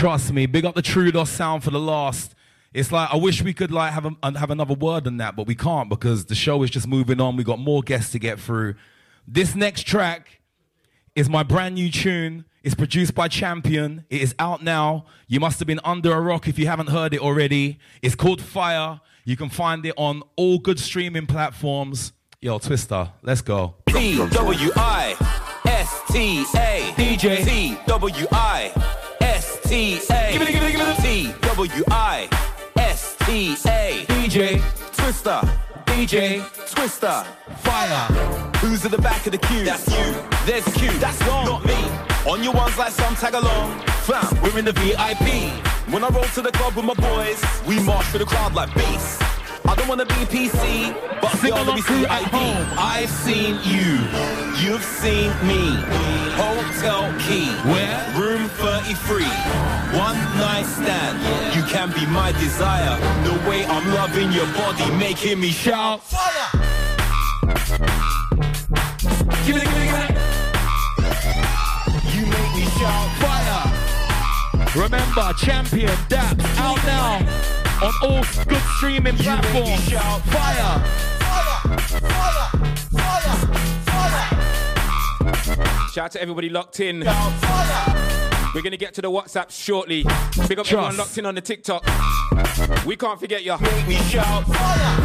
Speaker 8: Trust me, big up the Trudos sound for the last. It's like I wish we could like have a, have another word than that, but we can't because the show is just moving on. We got more guests to get through. This next track is my brand new tune. It's produced by Champion. It is out now. You must have been under a rock if you haven't heard it already. It's called Fire. You can find it on all good streaming platforms. Yo, Twista, let's go.
Speaker 15: T W I S T A
Speaker 8: DJ.
Speaker 15: T W I S T A
Speaker 8: Give it, give it, give it.
Speaker 15: T W I S T A
Speaker 8: DJ.
Speaker 15: Twista
Speaker 8: DJ.
Speaker 15: Twista
Speaker 8: Fire.
Speaker 15: Who's at the back of the queue? That's you. There's Q. That's wrong. Not me. On your ones like some tag along. Fam, we're in the VIP. When I roll to the club with my boys, we march through the crowd like beasts. I don't wanna be PC, but
Speaker 8: Sing
Speaker 15: girl, let me see ID.
Speaker 8: home.
Speaker 15: I've seen you. You've seen me. Hotel key.
Speaker 8: Where?
Speaker 15: Room 33. One night stand. You can be my desire. The way I'm loving your body, making me shout. Fire! Give it, give it, give it.
Speaker 8: Remember, Champion Dappz out now on all good streaming platforms. Fire. Fire! Fire! Fire!
Speaker 20: Shout out to everybody locked in. We're gonna get to the WhatsApp shortly. Big up everyone
Speaker 8: Trust.
Speaker 20: locked in on the TikTok. We can't forget ya.
Speaker 15: Make me shout fire.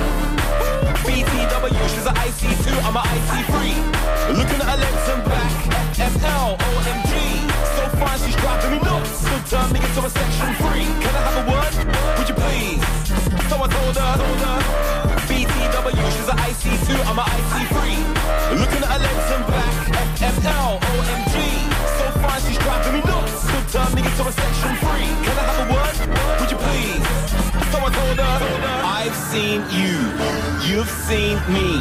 Speaker 15: BTW, she's an IC2, I'm an IC3. Looking at her legs and back. FL, OMG. Fine, she's driving me nuts. So turn me into a section free. Can I have a word? Would you please? So I told her, told her. BTW, she's an IC2, I'm an IC3. Looking at her legs and back. FL, OMG. So fine, she's driving me nuts. So turn me into a section free. Can I have a word? Would you please? So I told her, I've seen you, you've seen me.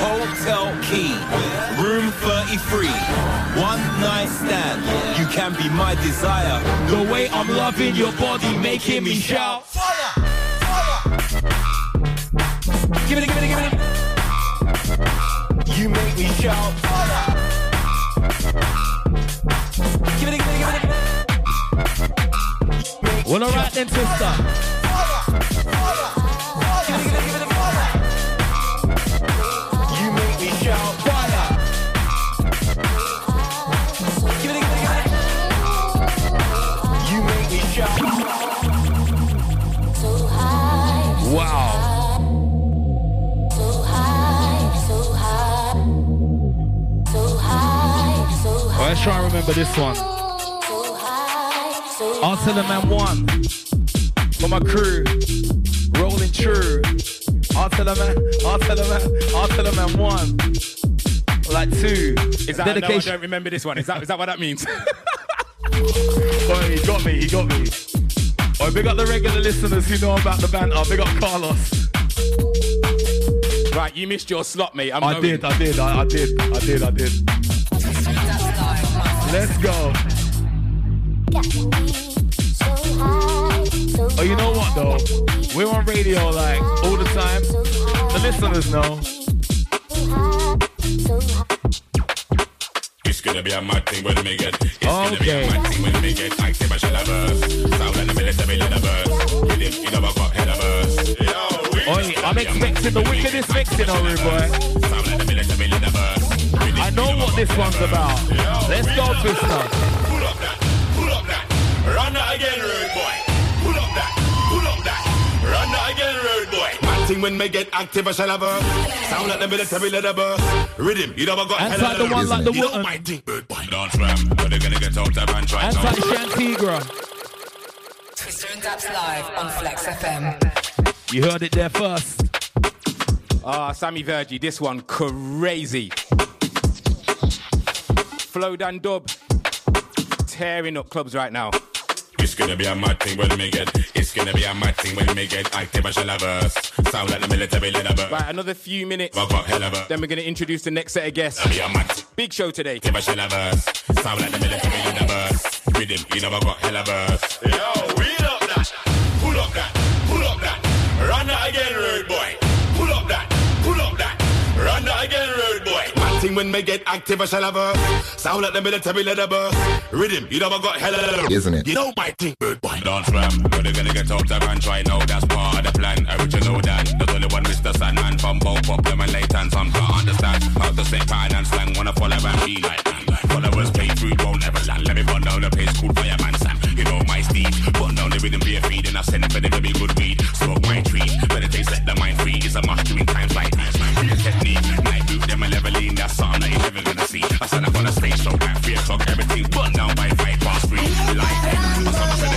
Speaker 15: Hotel key, room 33. One night stand, you can be my desire. The way I'm loving your body, making me shout. Fire! Fire! Give it, give it, give it. You make me shout. Fire! Give it, give it, give it.
Speaker 8: Well, alright then, Twista. Try and remember this one. I'll tell the man one. For my crew. Rolling true. I'll tell the man. I'll tell the man. I'll tell the man one. Like two.
Speaker 20: Is that no, I don't remember this one. Is that is that what that means?
Speaker 8: Oh, he got me, he got me. Oh, big up the regular listeners who know about the banter. Big up Carlos.
Speaker 20: Right, you missed your slot, mate. I'm
Speaker 8: I
Speaker 20: going.
Speaker 8: did, I did, I, I did, I did, I did. Let's go. Oh, you know what though? We're on radio like all the time. The listeners know.
Speaker 24: It's gonna be a mad thing when we get. It's gonna be
Speaker 8: Okay.
Speaker 24: a mad thing when we get active as shall verse. Sound like the military universe. With him, you know I got head of us.
Speaker 8: Oi, I'm expecting the wickedest mixing, oh rude boy.
Speaker 24: Sound like the military universe.
Speaker 8: I know what this one's about. Let's go, Twista.
Speaker 24: Pull up that, pull up that. Run that again, rude boy. Pull up that, pull up that. Run that again, rude boy. Mad thing when we get active as shall verse. Sound like the military universe. Rhythm, you know I got
Speaker 8: And like the one like the
Speaker 24: You my thing, rude boy. Dance ram, but they're gonna get out there and try
Speaker 8: And
Speaker 24: to-
Speaker 8: like Shantigra.
Speaker 1: Twista and Dappz live on Flex FM.
Speaker 8: You heard it there first.
Speaker 20: Ah, Sammy Virji, this one crazy. Flow Dan Dub, tearing up clubs right now.
Speaker 24: It's gonna be a mad thing when we get. It's gonna be a mad thing when we get active as shall verse. Sound like the military universe.
Speaker 20: Right, another few minutes.
Speaker 24: I got hell of a.
Speaker 20: Then we're gonna introduce the next set of guests.
Speaker 24: Be a mad.
Speaker 20: Big show today.
Speaker 24: Active as shall verse. Sound like the military universe. Rhythm, you know I got hell of verse. Yo, wheel up that. Pull up that. Pull up that. Run that again, rude boy. Thing when we get active as shall verse. Sound like the military universe. Rhythm, you know I got hell
Speaker 25: Isn't it?
Speaker 24: You know my thing, rude boy. Dance ram, but they're gonna get out there and try now. That's part of the plan. Original Dan. There's only one Mr. Sandman from both of them and late and some can't understand. How to say pan and slang wanna follow and be like me. Followers pay through, won't ever land. Let me run down the place called Fireman Sam. You know my steed. Run down the rhythm, be a feed, and I send it for the very good weed. Smoke my tree. Meditate, set the mind free. It's a must during times see. I stand up on the stage, so at three o'clock, everything burn down by five past three. Like. I saw the.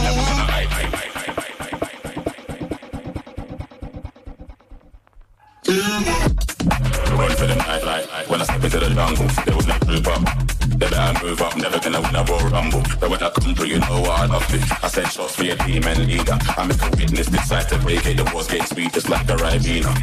Speaker 24: Run for the nightlife. When I step into the jungle, will never move up. They better move up, never gonna win a Royal Rumble. But when I come through, you know what I love it. I send shots for your team and leader. I make a witness, decide to vacate the walls, gates speed just like a Ribena.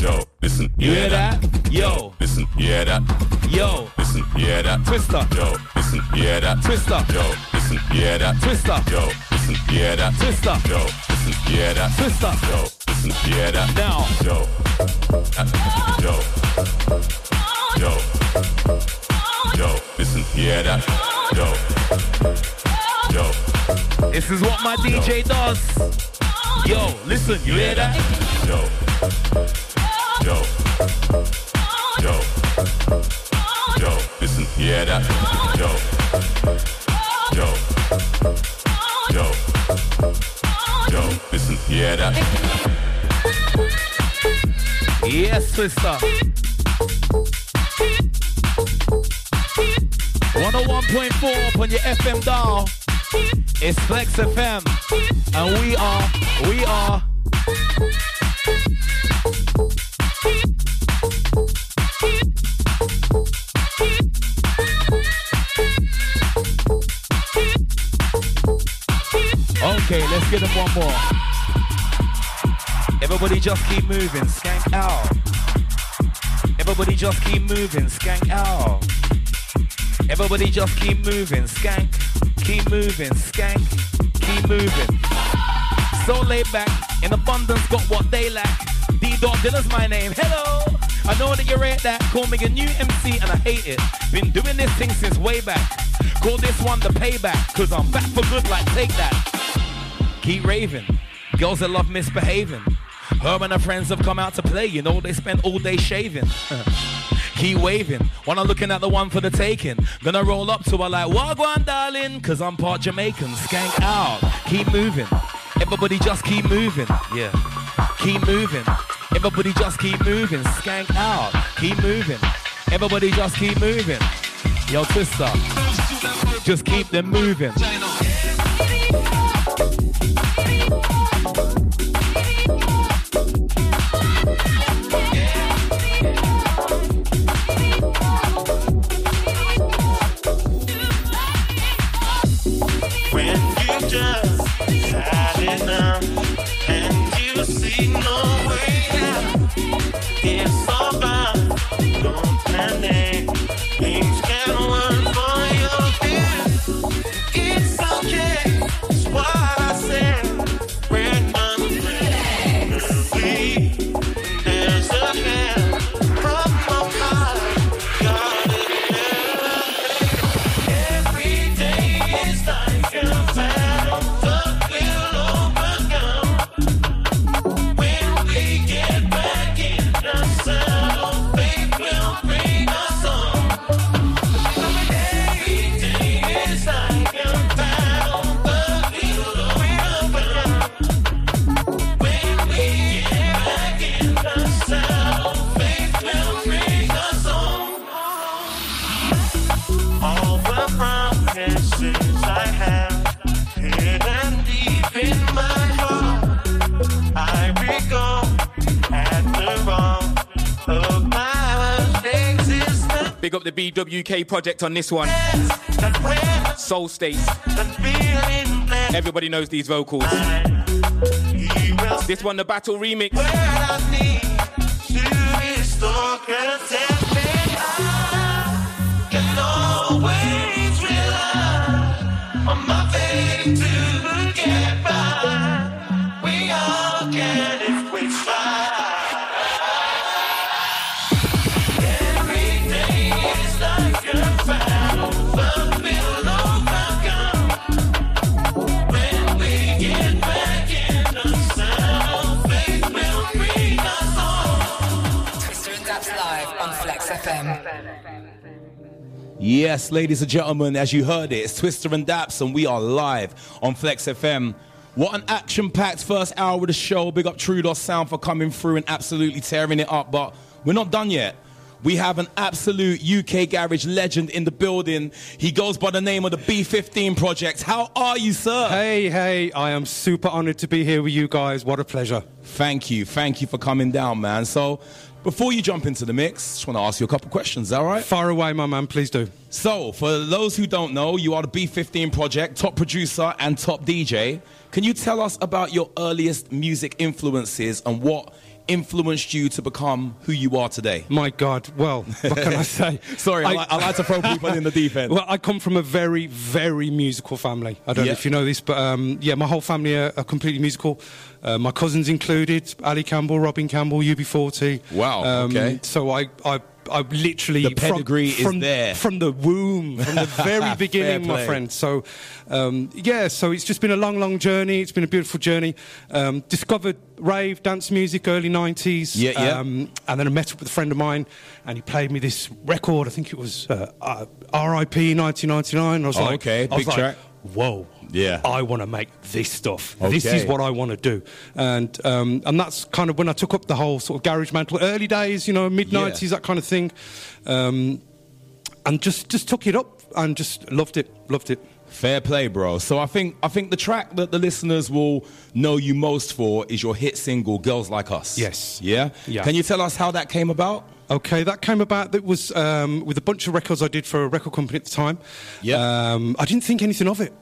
Speaker 24: Yo, listen, you
Speaker 8: hear that? Yo,
Speaker 24: Listen, you hear that?
Speaker 8: yo,
Speaker 24: Listen, you hear that?
Speaker 8: Twista,
Speaker 24: Yo, listen, you hear that?
Speaker 8: Twista,
Speaker 24: Yo, listen, you hear that?
Speaker 8: Twista,
Speaker 24: Yo, listen, you hear that?
Speaker 8: Twista,
Speaker 24: Yo, listen, you hear that?
Speaker 8: Twista.
Speaker 24: Yo, listen, you hear that?
Speaker 8: Now.
Speaker 24: Yo, yo, yo, yo, listen, hear that? Yo, yo,
Speaker 8: This is what my DJ does. Yo, listen, you hear that?
Speaker 24: yo, yo, yo, yo, listen, hear that? Yo, yo, yo, yo, listen, hear that?
Speaker 8: Yes, Twista. 101.4 up on your FM dial. It's Flex FM. And we are, we are. Okay, let's get them one more. Everybody just keep moving, skank out. Everybody just keep moving, skank out. Everybody just keep moving, skank, keep moving, skank, keep moving. So laid back, in abundance, got what they lack. D Dot Dinner's my name. Hello! I know that you rate that. Call me a new MC and I hate it. Been doing this thing since way back. Call this one the payback, cause I'm back for good like take that. Keep raving. Girls that love misbehaving. Her and her friends have come out to play, you know, they spend all day shaving. Keep waving, when I'm looking at the one for the taking. Gonna roll up to her like, Wagwan, darling, cause I'm part Jamaican. Skank out, keep moving. Everybody just keep moving, yeah. Keep moving. Everybody just keep moving. Skank out, keep moving. Everybody just keep moving. Yo, Twista, just keep them moving.
Speaker 26: Project on this one. Soul State. Everybody knows these vocals. This one, the Battle Remix.
Speaker 1: FM.
Speaker 8: Yes, ladies and gentlemen, as you heard it, it's Twista and Dappz, and we are live on Flex FM. What an action packed first hour of the show. Big up Trudos Sound for coming through and absolutely tearing it up, but we're not done yet. We have an absolute UK garage legend in the building. He goes by the name of the B15 Project. How are you, sir?
Speaker 27: Hey, hey, I am super honored to be here with you guys. What a pleasure.
Speaker 8: Thank you. Thank you for coming down, man. So, before you jump into the mix, just want to ask you a couple questions, all right?
Speaker 27: Far away, my man, please do.
Speaker 8: So, for those who don't know, you are the B15 Project, top producer and top DJ. Can you tell us about your earliest music influences and what influenced you to become who you are today?
Speaker 27: My God, well, what can I say?
Speaker 8: Sorry, I, like, I like to throw people in the deep end.
Speaker 27: Well, I come from a very, very musical family. I don't
Speaker 8: Yeah.
Speaker 27: know if you know this, but um, yeah, my whole family are, are completely musical. Uh, my cousins included, Ali Campbell, Robin Campbell, UB40.
Speaker 8: Wow,
Speaker 27: Um,
Speaker 8: okay.
Speaker 27: So I, I, I literally
Speaker 8: The pedigree is
Speaker 27: from, from,
Speaker 8: there.
Speaker 27: from the womb, from the very beginning, my friend. So um, yeah, so it's just been a long, long journey. It's been a beautiful journey. Um, discovered rave dance music early '90s.
Speaker 8: Yeah, yeah.
Speaker 27: Um, and then I met up with a friend of mine, and he played me this record. I think it was uh, uh, R.I.P. 1999. I was
Speaker 8: Oh,
Speaker 27: like,
Speaker 8: okay,
Speaker 27: I was
Speaker 8: big
Speaker 27: like,
Speaker 8: track.
Speaker 27: Whoa.
Speaker 8: Yeah.
Speaker 27: I want to make this stuff. This is what I want to do. And um, and that's kind of when I took up the whole sort of garage mantle. Early days, you know, mid 90s, that kind of thing. Um, and just just took it up and just loved it. Loved it.
Speaker 8: Fair play, bro. So I think I think the track that the listeners will know you most for is your hit single "Girls Like Us."
Speaker 27: Yes.
Speaker 8: Yeah.
Speaker 27: Yeah.
Speaker 8: Can you tell us how that came about?
Speaker 27: Okay, that came about. That was um, with a bunch of records I did for a record company at the time.
Speaker 8: Yeah.
Speaker 27: Um, I didn't think anything of it.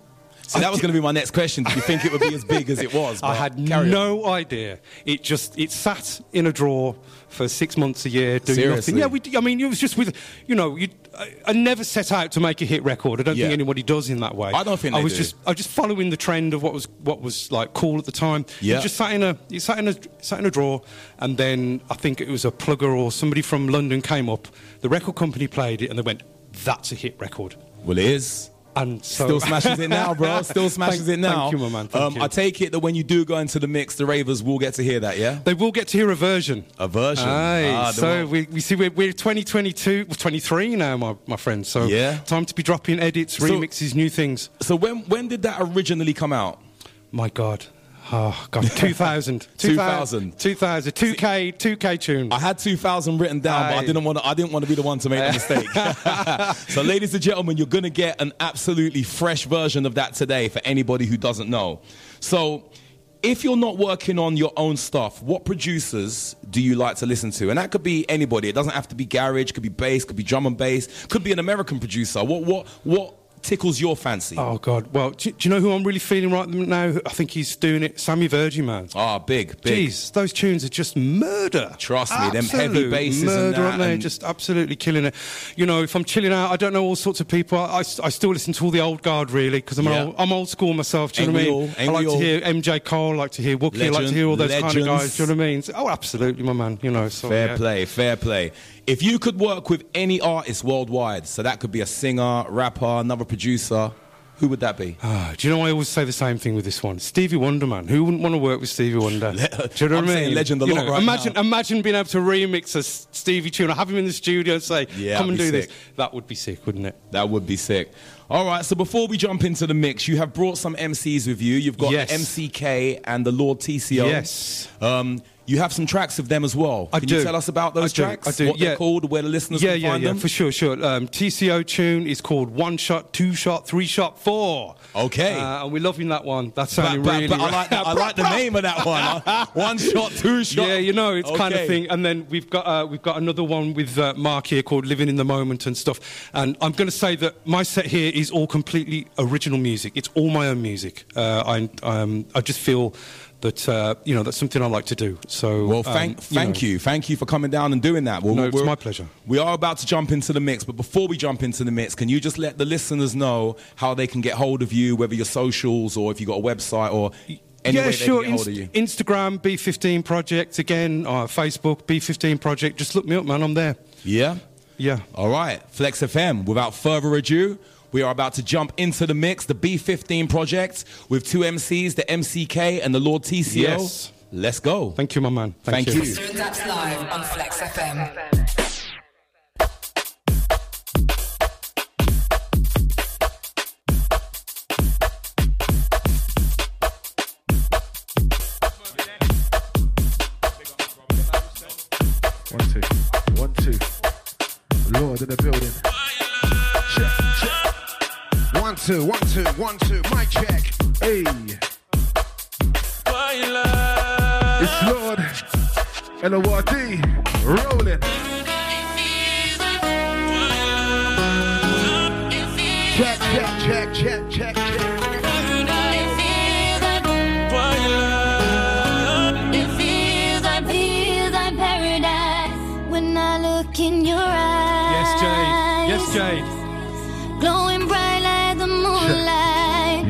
Speaker 8: So that was going to be my next question. Did you think it would be as big as it was?
Speaker 27: I had
Speaker 8: carry on.
Speaker 27: no idea. It just it sat in a drawer for six months a year doing
Speaker 8: Seriously?
Speaker 27: nothing. Yeah, we. d- I mean, it was just with you know. You, I, I never set out to make a hit record. I don't
Speaker 8: Yeah.
Speaker 27: think anybody does in that way.
Speaker 8: I don't think
Speaker 27: I was
Speaker 8: do.
Speaker 27: just I was just following the trend of what was what was like cool at the time.
Speaker 8: Yeah.
Speaker 27: It just sat in a it sat in a sat in a drawer, and then I think it was a plugger or somebody from London came up. The record company played it, and they went, "That's a hit record."
Speaker 8: Well, it is.
Speaker 27: And so
Speaker 8: Still smashes it now, bro. Still smashes
Speaker 27: Thank-
Speaker 8: it now.
Speaker 27: Thank you, my man. Thank
Speaker 8: um,
Speaker 27: you.
Speaker 8: I take it that when you do go into the mix, the ravers will get to hear that, yeah?
Speaker 27: They will get to hear a version.
Speaker 8: A version.
Speaker 27: Aye.
Speaker 8: Ah,
Speaker 27: so we, we see we're, we're 2022, 23 now, my, my friend. So
Speaker 8: Yeah.
Speaker 27: time to be dropping edits,
Speaker 8: So-
Speaker 27: remixes, new things.
Speaker 8: So when when did that originally come out?
Speaker 27: My God. Oh, God. 2000.
Speaker 8: 2000.
Speaker 27: 2000. 2K, 2K tune.
Speaker 8: I had 2000 written down, but I didn't want to. I didn't want to be the one to make the mistake. so, ladies and gentlemen, you're going to get an absolutely fresh version of that today for anybody who doesn't know. So, if you're not working on your own stuff, what producers do you like to listen to? And that could be anybody. It doesn't have to be garage. Could be bass. Could be drum and bass. Could be an American producer. What what what tickles your fancy?
Speaker 27: Oh God! Well, do, do you know who I'm really feeling right now? I think he's doing it. Sammy Virji, man.
Speaker 8: Ah, big, big.
Speaker 27: Jeez, those tunes are just murder.
Speaker 8: Trust me, them heavy basses
Speaker 27: murder, and
Speaker 8: that.
Speaker 27: Aren't they?
Speaker 8: and-
Speaker 27: Just absolutely killing it. You know, if I'm chilling out, I don't know all sorts of people. I, I, I still listen to all the old guard, really, because I'm,
Speaker 8: Yeah.
Speaker 27: old, I'm old school myself. Do you
Speaker 8: Ain't
Speaker 27: know what I mean?
Speaker 8: all?
Speaker 27: I like to hear MJ Cole, I like to hear Wookie, I like to hear all those kind of guys. Do you know what I mean? So- oh, absolutely, my man. You know, so
Speaker 8: Fair
Speaker 27: yeah.
Speaker 8: play, fair play. If you could work with any artist worldwide, so that could be a singer, rapper, another producer, who would that be?
Speaker 27: Ah, do you know I always say the same thing with this one? Stevie Wonder, man. Who wouldn't want to work with Stevie Wonder? do you know
Speaker 8: I'm
Speaker 27: what I mean?
Speaker 8: legend a
Speaker 27: You
Speaker 8: lot
Speaker 27: know,
Speaker 8: right
Speaker 27: imagine,
Speaker 8: now.
Speaker 27: imagine being able to remix a Stevie tune. I have him in the studio and say,
Speaker 8: Yeah,
Speaker 27: "Come and do
Speaker 8: that'd
Speaker 27: this." That would be sick, wouldn't it?
Speaker 8: That would be sick. All right, so before we jump into the mix, you have brought some MCs with you. You've got
Speaker 27: Yes.
Speaker 8: MCK and the Lord TCO.
Speaker 27: Yes.
Speaker 8: Um, You have some tracks of them as well.
Speaker 27: I
Speaker 8: Can
Speaker 27: do.
Speaker 8: you tell us about those
Speaker 27: I do,
Speaker 8: tracks?
Speaker 27: I do,
Speaker 8: What
Speaker 27: yeah.
Speaker 8: they're called, where the listeners
Speaker 27: yeah,
Speaker 8: can
Speaker 27: yeah,
Speaker 8: find
Speaker 27: yeah,
Speaker 8: them?
Speaker 27: for sure, sure. Um, TCO tune is called One Shot, Two Shot, Three Shot, Four.
Speaker 8: Okay.
Speaker 27: Uh, and we're loving that one. That's sounding really.
Speaker 8: but I like the- I like the name of that one. One shot, two shot.
Speaker 27: Yeah, you know, it's kind of thing. And then we've got uh, we've got another one with uh, Mark here called Living in the Moment and stuff. And I'm going to say that my set here is all completely original music. It's all my own music. Uh, I um, I just feel that uh, you know that's something I like to do. So
Speaker 8: Well,
Speaker 27: um,
Speaker 8: thank, thank
Speaker 27: know.
Speaker 8: you, thank you for coming down and doing that. Well,
Speaker 27: No, it's my pleasure.
Speaker 8: We are about to jump into the mix, but before we jump into the mix, can you just let the listeners know how they can get hold of you, whether your socials or if you have got a website or any
Speaker 27: yeah,
Speaker 8: way
Speaker 27: sure.
Speaker 8: they can get hold of
Speaker 27: Inst-
Speaker 8: you?
Speaker 27: Instagram B15 Project again. Uh, Facebook B15 Project. Just look me up, man. I'm there.
Speaker 8: Yeah.
Speaker 27: Yeah.
Speaker 8: All right, Flex FM. Without further ado, we are about to jump into the mix, the B15 project with two MCs, the MCK and the Lord TCO.
Speaker 27: Yes.
Speaker 8: Let's go.
Speaker 27: Thank you, my man.
Speaker 8: Thank, you.
Speaker 1: Twista and Dappz live on Flex FM.
Speaker 28: One, two, one, two. Lord in the building. Check, check. One, two, one, two, one, two. Mic check. Hey. It's Lord. L-O-R-D. Rolling. Check, check, check, check, check, check.
Speaker 11: It feels like feels like paradise when I look in your eyes.
Speaker 27: Yes, Jade. Yes, Jade.
Speaker 11: Glowing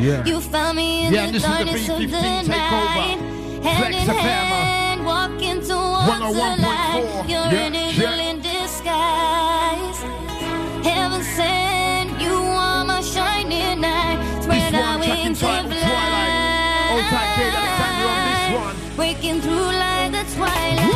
Speaker 27: Yeah.
Speaker 11: You found me in
Speaker 28: Yeah,
Speaker 11: the
Speaker 28: this is the
Speaker 11: darkness of
Speaker 28: B15
Speaker 11: the night. Hand in hand, walking towards the
Speaker 28: oh
Speaker 11: light. You're
Speaker 28: Yeah,
Speaker 11: an angel
Speaker 28: yeah.
Speaker 11: in disguise. Heaven sent, you are my shining light. Spread our wings and fly.
Speaker 28: Twilight. Old tight on this one.
Speaker 11: Breaking through like the twilight.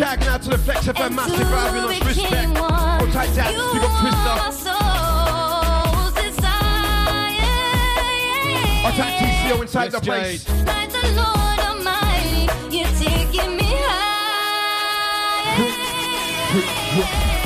Speaker 11: Along.
Speaker 28: Yeah, shouting out to the Flex FM massive for having Respect.
Speaker 11: one.
Speaker 28: Hold tight, Dad.
Speaker 11: You
Speaker 28: Big up
Speaker 11: are my
Speaker 28: Twista.
Speaker 11: soul's desire.
Speaker 28: Hold tight, TCO inside the place.
Speaker 27: Jade.
Speaker 11: Like the Lord Almighty, you're taking me I'm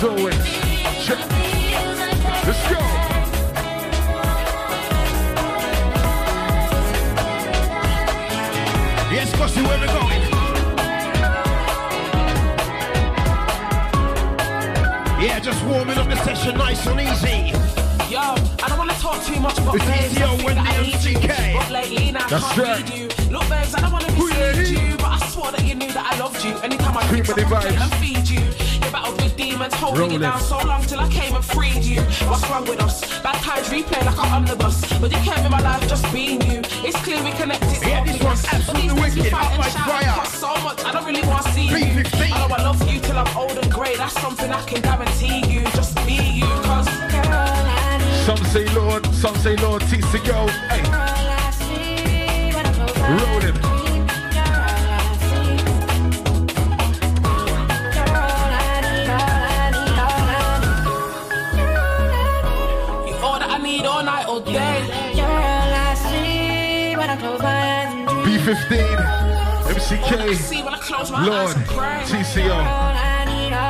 Speaker 28: Check. Let's go. Yes, where we going? Yeah, just warming up the session nice and easy.
Speaker 19: Yo, I don't wanna talk too much about
Speaker 28: It's
Speaker 19: babes.
Speaker 28: ETO,
Speaker 19: I think
Speaker 28: Wendy
Speaker 19: that I
Speaker 28: and
Speaker 19: need you. But lately, now
Speaker 28: That's right.
Speaker 19: Look, babes, I don't wanna mislead you, but I swore that you knew that I loved you. Anytime I pick up
Speaker 28: the
Speaker 19: demons, holding
Speaker 28: Roll
Speaker 19: you
Speaker 28: it.
Speaker 19: down so long till I came and freed you. What's wrong with us? Bad times replay like an omnibus, but you came in my life just being you. It's clear we connected.
Speaker 28: Yeah, this one's absolutely wicked. Up like fire.
Speaker 19: So much, I don't really want to see you.
Speaker 28: B15.
Speaker 19: I know I love you till I'm old and grey. That's something I can guarantee you. Just be you, cause girl, I
Speaker 28: Some say Lord, some say Lord teach TCO. Hey. Rolling.
Speaker 19: You
Speaker 28: MCK,
Speaker 19: See when I close my
Speaker 28: Lord,
Speaker 19: eyes and.
Speaker 28: TCO.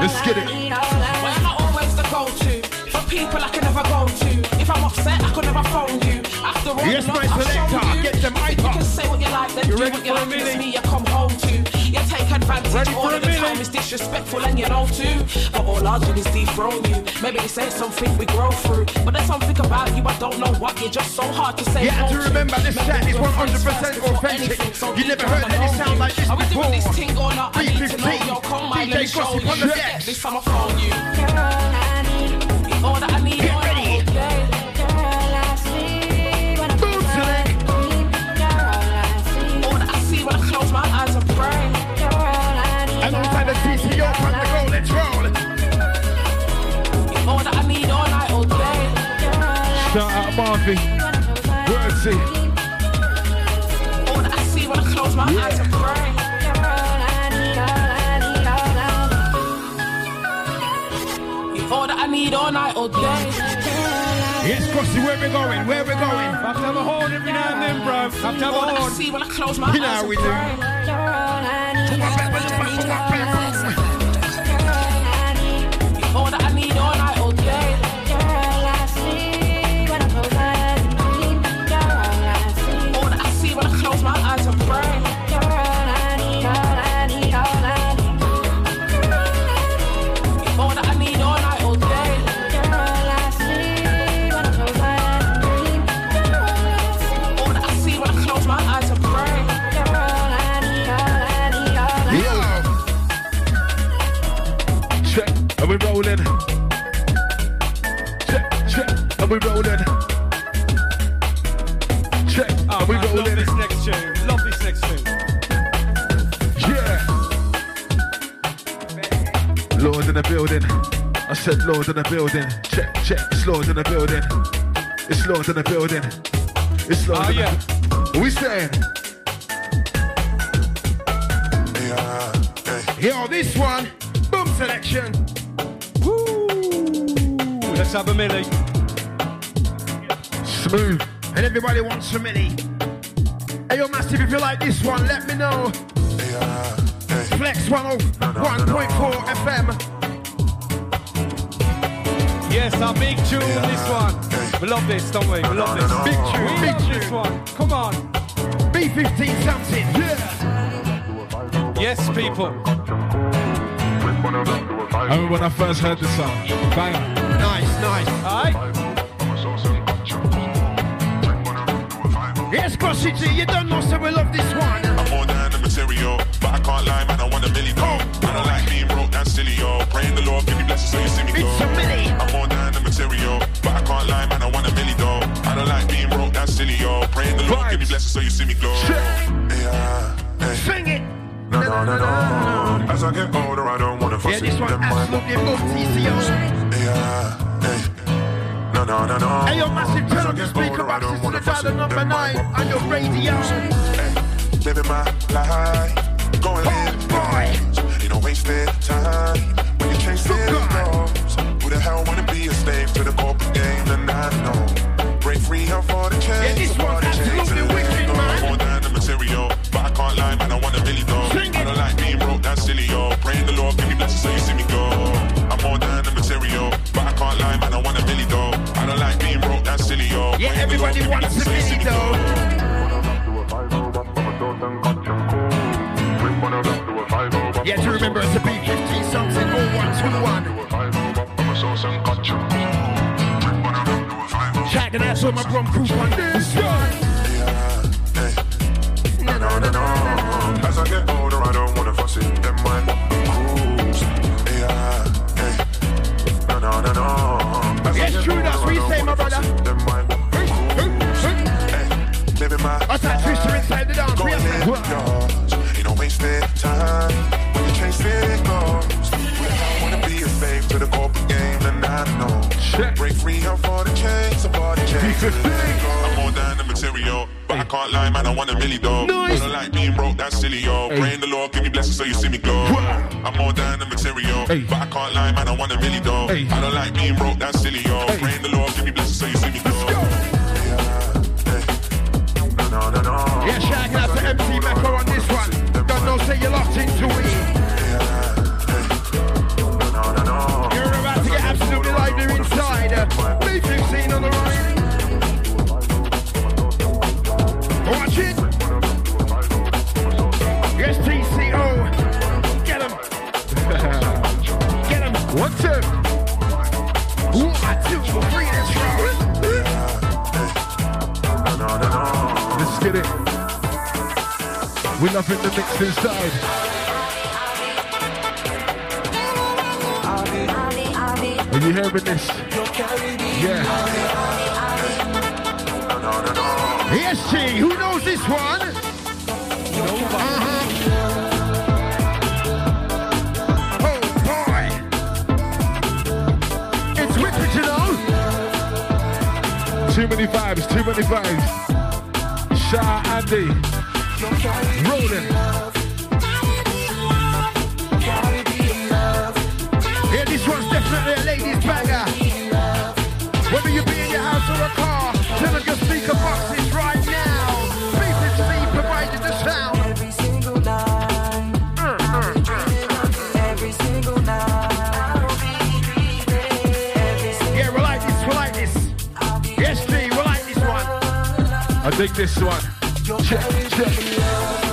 Speaker 28: Let's get it.
Speaker 19: Well, I'm not always the go-to for people I can never go to. If I'm upset, I could never phone you. After all,
Speaker 28: Yes, my selector,
Speaker 19: you.
Speaker 28: get the mic
Speaker 19: You can say what you like, then
Speaker 28: You
Speaker 19: do what you like. It's me you come home to. You take advantage
Speaker 28: Ready
Speaker 19: all of the
Speaker 28: minute?
Speaker 19: time. It's disrespectful and you know too. But all I'll do is dethrone you. Maybe this ain't something we grow through. But there's something about you I don't know what. You're just so hard to say
Speaker 28: You have to remember this chat is 100%
Speaker 19: first
Speaker 28: authentic.
Speaker 19: so
Speaker 28: You never heard any sound like this
Speaker 19: Are we doing this thing or not? I need to know.
Speaker 28: B15,
Speaker 19: Yo, come on,
Speaker 28: DJ Gossip on the
Speaker 19: Get
Speaker 28: decks.
Speaker 19: This I'ma phone you.
Speaker 28: Out Marvin. Wordsy.
Speaker 19: All that I see when I close my eyes and pray. All that I need, all night, all day.
Speaker 28: Yes, Crossy, where we going? Where we going?
Speaker 27: Have to have a horn every now and then, bro. Have to have a
Speaker 19: All that I
Speaker 27: horn.
Speaker 19: see when I close my
Speaker 28: You know
Speaker 19: eyes
Speaker 28: how
Speaker 19: and
Speaker 28: we do. Building. I said Lord in the building. Check, check, it's Lord in the building. It's Lord in the building. It's Lord
Speaker 27: Oh,
Speaker 28: in ah,
Speaker 27: yeah.
Speaker 28: the What we saying? Yo, this one, boom selection.
Speaker 27: Woo! Let's have a millie.
Speaker 28: Smooth. And everybody wants a mini. Hey, yo, Massive, if you like this one, let me know. Flex 101.4 FM.
Speaker 27: Yes, our big tune, on this one. We love this, don't we? We love this.
Speaker 28: Big tune,
Speaker 27: We
Speaker 28: big
Speaker 27: love
Speaker 28: tune.
Speaker 27: this one. Come on.
Speaker 28: B15 something. Yeah.
Speaker 27: Yes, people.
Speaker 28: I remember when I first heard the song. Bang. Nice, nice.
Speaker 27: Alright.
Speaker 28: Yes, Crossy G, you don't know, so we love this one.
Speaker 29: I'm more than the material, but I can't lie, man. I want a milli though. I don't like being broke, that's silly, yo. Praying the Lord, give me blessings so you see me go.
Speaker 28: It's a milli.
Speaker 29: Lord, give me blessings so you see me go. Yeah, hey.
Speaker 28: Sing it.
Speaker 29: No, no, no, no. As I get older, I don't wanna fuss
Speaker 28: Yeah, this one absolutely boom
Speaker 29: Yeah, hey. No, no, no, no.
Speaker 28: Hey, yo, Massive,
Speaker 29: As
Speaker 28: turn
Speaker 29: I
Speaker 28: the speaker box
Speaker 29: don't
Speaker 28: the dial number nine on your radio.
Speaker 29: living my life, going live large. Ain't no wasted time when you're chasing goals. Who the hell wanna be a slave to the corporate game? And I know.
Speaker 28: Everybody wants
Speaker 29: me go.
Speaker 28: though. Yeah, to remember it's a B15 something 0121. Check and out all my brum crew on this show. Dance. We
Speaker 29: Going
Speaker 28: have
Speaker 29: in
Speaker 28: to-
Speaker 29: Ain't no wasted time when you chasing goals. Who the wanna be a slave to the corporate game? And I know. Break free up for the chains, some body chains. I'm more than the material. But I can't lie, man, I want a milli though. I don't like being broke, that's silly, yo. Praying the Lord, give me blessings so you see me glow. I'm more than the material. But I can't lie, man, I want a milli though. I don't like being broke, that's silly, yo. Praying the
Speaker 28: We're loving the mix inside. Are you hearing this? Yeah. Yes, G. Who knows this one? Uh-huh. Oh. Too many vibes, too many vibes. Sha Andy. Rolling. Yeah, this one's definitely a ladies' banger. Whether you be in your house or a car, turn on your speaker boxes right now. BBC providing the sound. Every single night. Every single night. Yeah, we like this, we like this. Yes, G, we like this one. I dig this one. Check, check.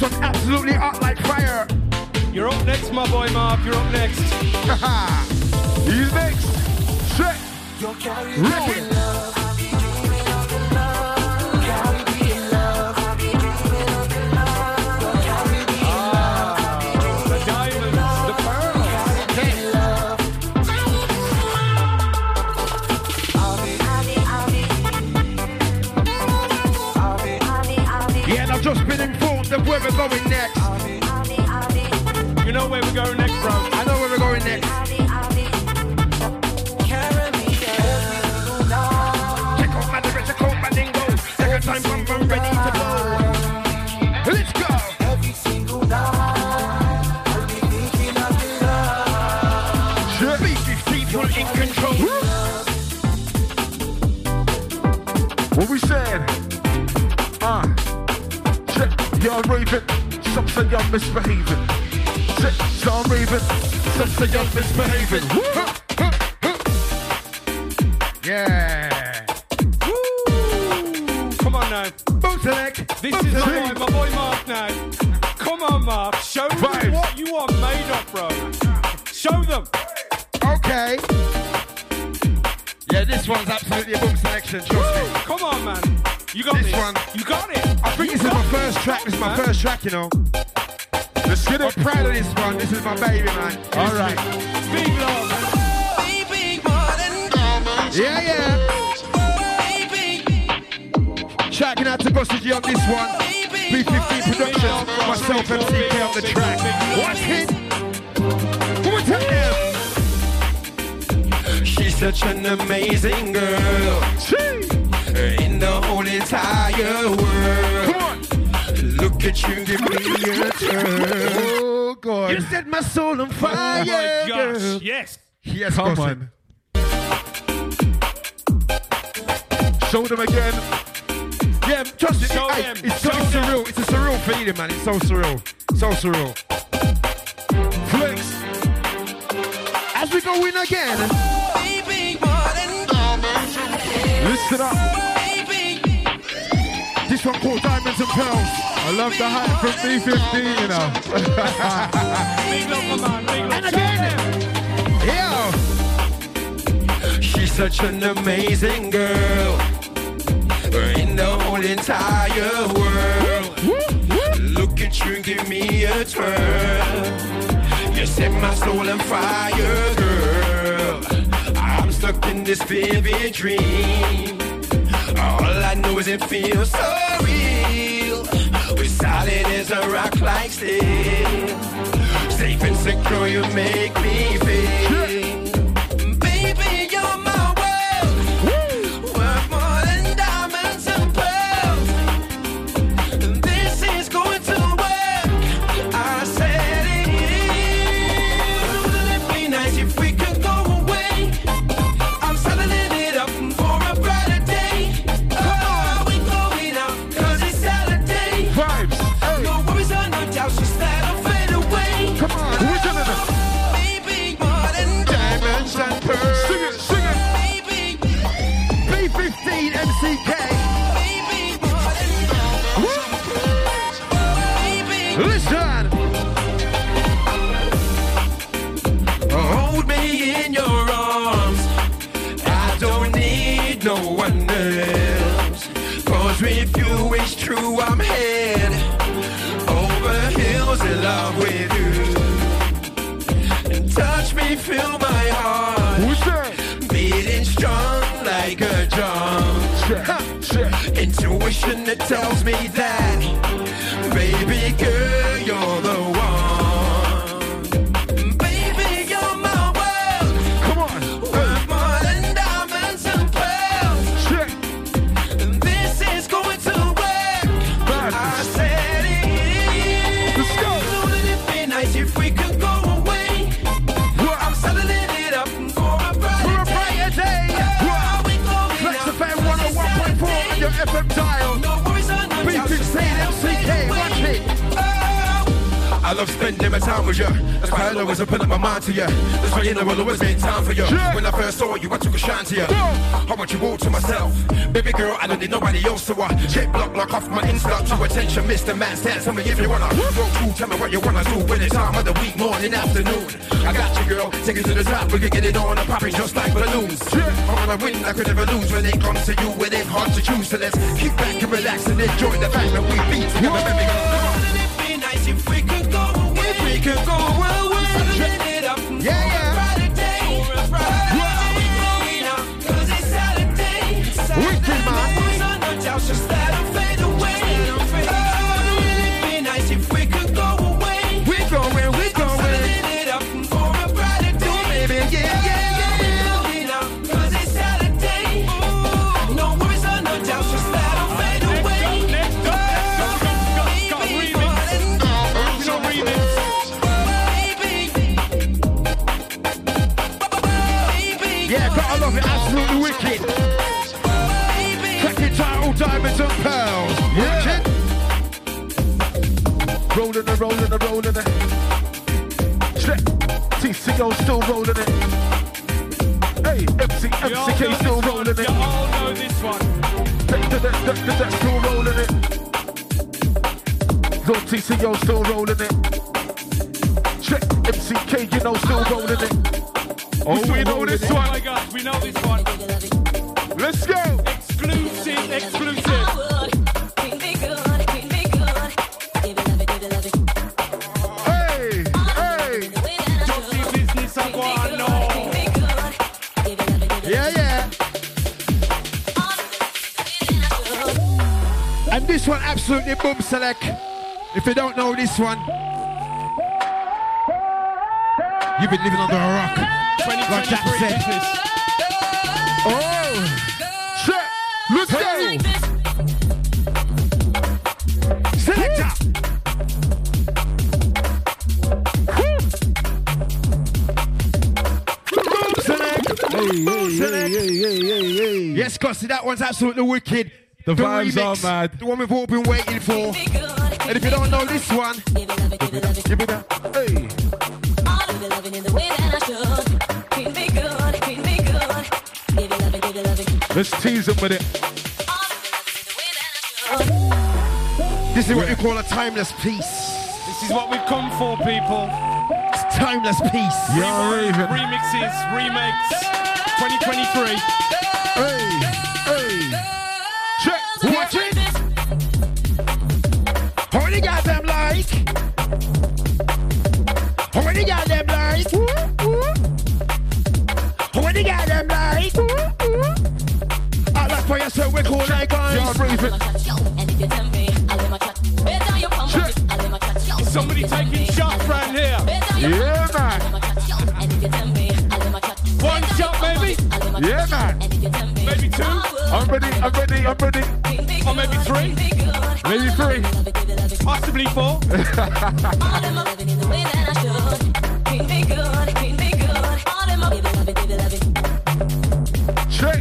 Speaker 28: This one's absolutely hot like fire.
Speaker 27: You're up next, my boy Mark. You're up next.
Speaker 28: He's next. Check. Rolling. We're going next.
Speaker 27: You know where we're going next, bro.
Speaker 28: I know where we're going next. Say misbehaving. So I'm raving. Some say you're misbehaving. Woo! Yeah.
Speaker 27: Come on now.
Speaker 28: Bootleg.
Speaker 27: This is my boy, my boy Mark now. Come on, Mark. Show them
Speaker 28: Vibes.
Speaker 27: what you are made of, bro. Show them.
Speaker 28: Okay. Yeah, this one's absolutely a book selection, trust me.
Speaker 27: Come on, man. You got
Speaker 28: This
Speaker 27: this.
Speaker 28: one.
Speaker 27: You got it.
Speaker 28: I think this is my first track. This is my first track, you know. Let's get it. I'm proud of this one. This is my baby, man. All right.
Speaker 27: Big love.
Speaker 28: Yeah, yeah. Shouting out to Bossy G on this one. B15 Productions. Myself, MCK on the track. What's it? What's it?
Speaker 19: She's such an amazing girl. In the whole entire world. Look at you, give me a turn.
Speaker 28: Oh, God. You set my soul on fire.
Speaker 27: Oh my
Speaker 28: girl.
Speaker 27: Yes.
Speaker 28: Yes,
Speaker 27: Come
Speaker 28: Bossy.
Speaker 27: on.
Speaker 28: Show them again. Yeah, trust it.
Speaker 27: Show
Speaker 28: hey,
Speaker 27: them.
Speaker 28: It's, so,
Speaker 27: Show
Speaker 28: it's
Speaker 27: them.
Speaker 28: surreal. It's a surreal feeling, man. It's so surreal. So surreal. Flex. As we go in again. Listen up. This one called Diamonds and Pearls. I love the hype from B15, you know.
Speaker 27: Big love, my man. Big love.
Speaker 28: And again. Yeah.
Speaker 19: She's such an amazing girl. In the whole entire world. Look at you, give me a twirl. You set my soul on fire, girl. I'm stuck in this vivid dream. All I know is it feels so real. We're solid as a rock like steel. Safe and secure, you make me feel. Intuition that tells me that, love spending my time with you. That's why I always open up my mind to you. That's why you know I'll always make time for you. When I first saw you, I took a shine to you. I want you all to myself. Baby girl, I don't need nobody else to watch. Hit block, lock off my Insta to attention. Mr. Man, stand tell me if you wanna. Go cool, tell me what you wanna do. When it's time of the week, morning, afternoon. I got you, girl. Take it to the top. We can get it on and popping just like balloons. I wanna win, I could never lose. When it comes to you, it ain't hard to choose. So let's kick back and relax and enjoy the fact that we beat together. Baby girl, come on. Could go
Speaker 30: rolling it. TCO still rolling it. Hey, MC, MCK still rolling it. You all know this one. That, that, that, that, still rolling it. Yo, TCO still rolling it. Check. MCK, you know, still rolling it. Oh, we know this one.
Speaker 27: One
Speaker 30: boom select. If you don't know this one, you've been living under a rock. Like Jack said. Oh, shit. Let's go. Selector. Yes, Gossy, that one's absolutely wicked.
Speaker 28: The
Speaker 30: The
Speaker 28: vibes
Speaker 30: remix,
Speaker 28: are mad.
Speaker 30: The one we've all been waiting for. And if you don't know this one, give me that. Hey. Let's tease them with it. This is what we call a timeless piece.
Speaker 27: This is what we've come for, people.
Speaker 30: It's timeless piece.
Speaker 27: Remo- Remixes, remakes, 2023. Four.
Speaker 30: Check.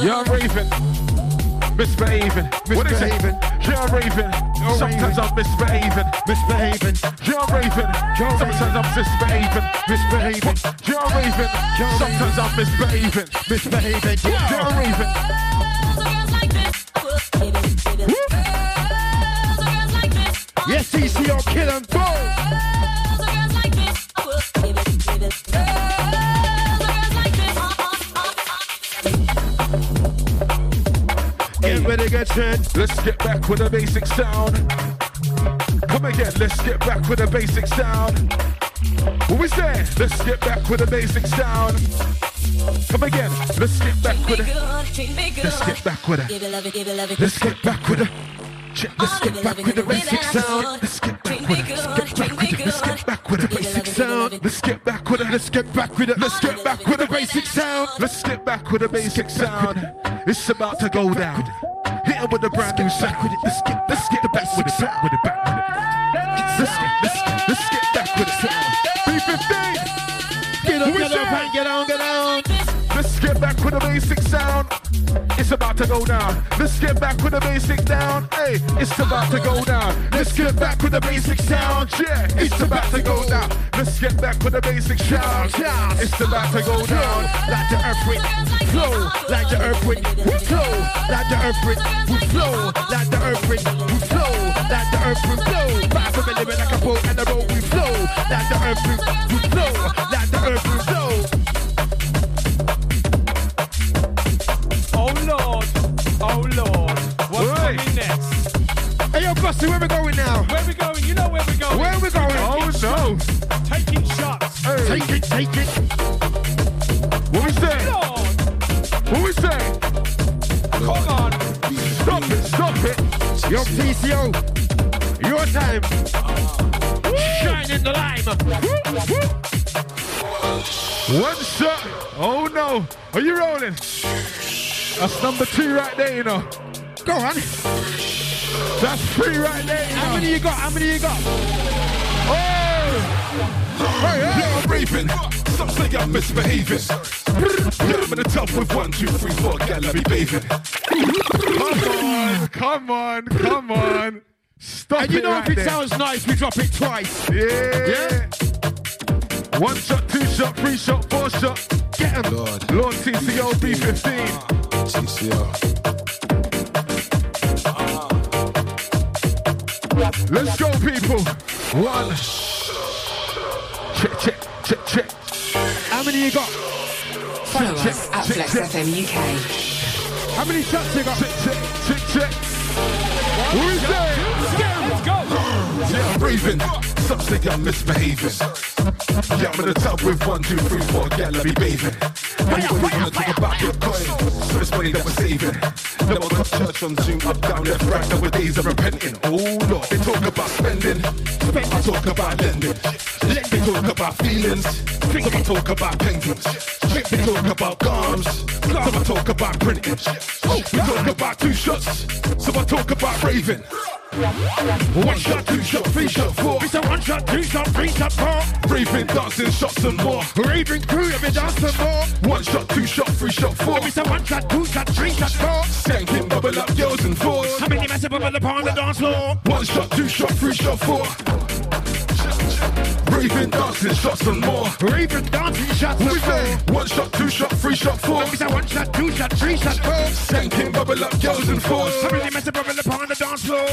Speaker 30: You're raving. Misbehaving. What is it? You're raving. Sometimes I'm misbehaving. Misbehaving. You're raving. Sometimes I'm misbehaving. Misbehaving. You're raving. Sometimes I'm misbehaving. Misbehaving. You're raving. Set. Let's get back with the basic sound. Come again, let's get back with the basic sound. What we say? Let's get back with the basic sound. Come again, let's get back with it. Let's get back with it. Let's get back with it. Let's get back with the basic sound. Let's get back with it. Let's get back with it. Let's get back with the basic sound. Let's get back with it. Let's get back with it. Let's get back with the basic sound. Let's get back with the basic sound. It's about to go down. With a brand new sound. Let's get let's get the back with it. With it. Back with it. Let's get let's get It's about to go down. Let's get back with the basic down. Hey, it's about to go down. Let's get back with the basic sound. Yeah, it's about to go down. Let's get back with the basic sound. It's about to go down.
Speaker 28: Like the earthquake, flow. Like the earthquake, we flow. Like the earthquake, we flow. Like the earthquake, we flow. Like the earthquake, flow. Back from a living like a boat and the road we flow. Like the earthquake, we flow. Like the earthquake, flow.
Speaker 30: Bussy, where we going now?
Speaker 31: Where we going? You know where we're going.
Speaker 30: Where we going? Oh, no.
Speaker 31: Taking shots.
Speaker 30: Hey.
Speaker 28: Take it, take it.
Speaker 30: What we say?
Speaker 31: Lord,
Speaker 30: What we say?
Speaker 31: come on.
Speaker 30: Stop it, stop it.
Speaker 28: Yo, TCO, your time. Shine in the lime.
Speaker 30: One shot. Oh no. Are you rolling? That's number two right there, you know.
Speaker 28: Go on.
Speaker 30: That's three right there.
Speaker 28: How many you got? How many you got?
Speaker 30: Oh! Hey, hey.
Speaker 28: Yeah,
Speaker 30: I'm raping. Some say I'm misbehaving. Yeah, I'm in the tub with one, two, three, four, gal, let me bathing. Come on, come on, come on. Stop
Speaker 28: And you
Speaker 30: it
Speaker 28: know
Speaker 30: right
Speaker 28: if it
Speaker 30: there.
Speaker 28: sounds nice, we drop it twice.
Speaker 30: Yeah.
Speaker 28: Yeah.
Speaker 30: One shot, two shot, three shot, four shot. Get him.
Speaker 12: Lord.
Speaker 30: Lord TCO B15.
Speaker 12: Ah, TCO.
Speaker 30: Let's go, people. One. Check, check, check, check.
Speaker 28: How many you got?
Speaker 1: Follow us at
Speaker 30: check,
Speaker 1: Flex
Speaker 30: check.
Speaker 1: FM UK.
Speaker 28: How many shots you got?
Speaker 30: Check, check, check, check. Who is that?
Speaker 31: Let's go.
Speaker 30: Yeah, I'm raving. Some say I'm misbehaving. Yeah, I'm in the tub with one, two, three, four, yeah, let me bathing. Anybody wanna talk about Bitcoin? So it's money that we're saving. Never got church on Zoom, up, down, left, right. Nowadays I'm repenting. Oh Lord, they talk about spending. Spend, I talk about lending. They talk about feelings. Think I talk about penguins. They talk about guns. So I talk about printing. We talk about two shots. So I talk about raving. One shot, two shot, three shot, four.
Speaker 28: It's a one shot, two shot, three shot, four.
Speaker 30: Raving, dancing, shots and more.
Speaker 28: Raving crew, me dance some more.
Speaker 30: One shot, two shot, three shot, four.
Speaker 28: It's a one shot, two shot, three shot, four.
Speaker 30: Skanking, bubble up, girls and fours.
Speaker 28: How many massive bubble upon the dance floor?
Speaker 30: One shot, two shot, three shot, four. Raving, dancing, shots and more.
Speaker 28: Raving, dancing, shots and four.
Speaker 30: One shot, two shot, three shot, four.
Speaker 28: It's a one shot, two shot, three shot, four.
Speaker 30: Skanking, bubble up, girls and fours.
Speaker 28: How many massive bubble upon the dance floor?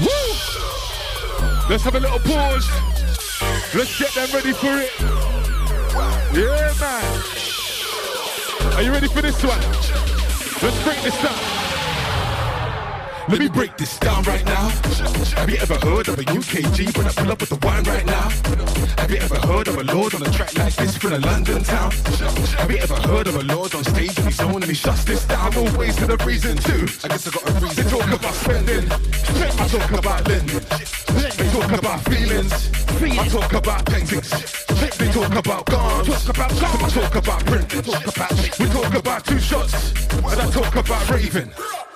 Speaker 30: Woo! Let's have a little pause. Let's get them ready for it. Yeah, man. Are you ready for this one? Let's break this down. Let me break this down right now. Have you ever heard of a UKG when I pull up with the wine right now? Have you ever heard of a lord on a track like this from a London town? Have you ever heard of a lord on stage and he's on and he shuts this down? Always to the reason too. I guess I got a reason. They talk about spending. I talk about lending. They talk about feelings. I talk about paintings. They talk about guns. Talk about guns. Talk about printing. Talk about we talk about two shots. And I talk about raving.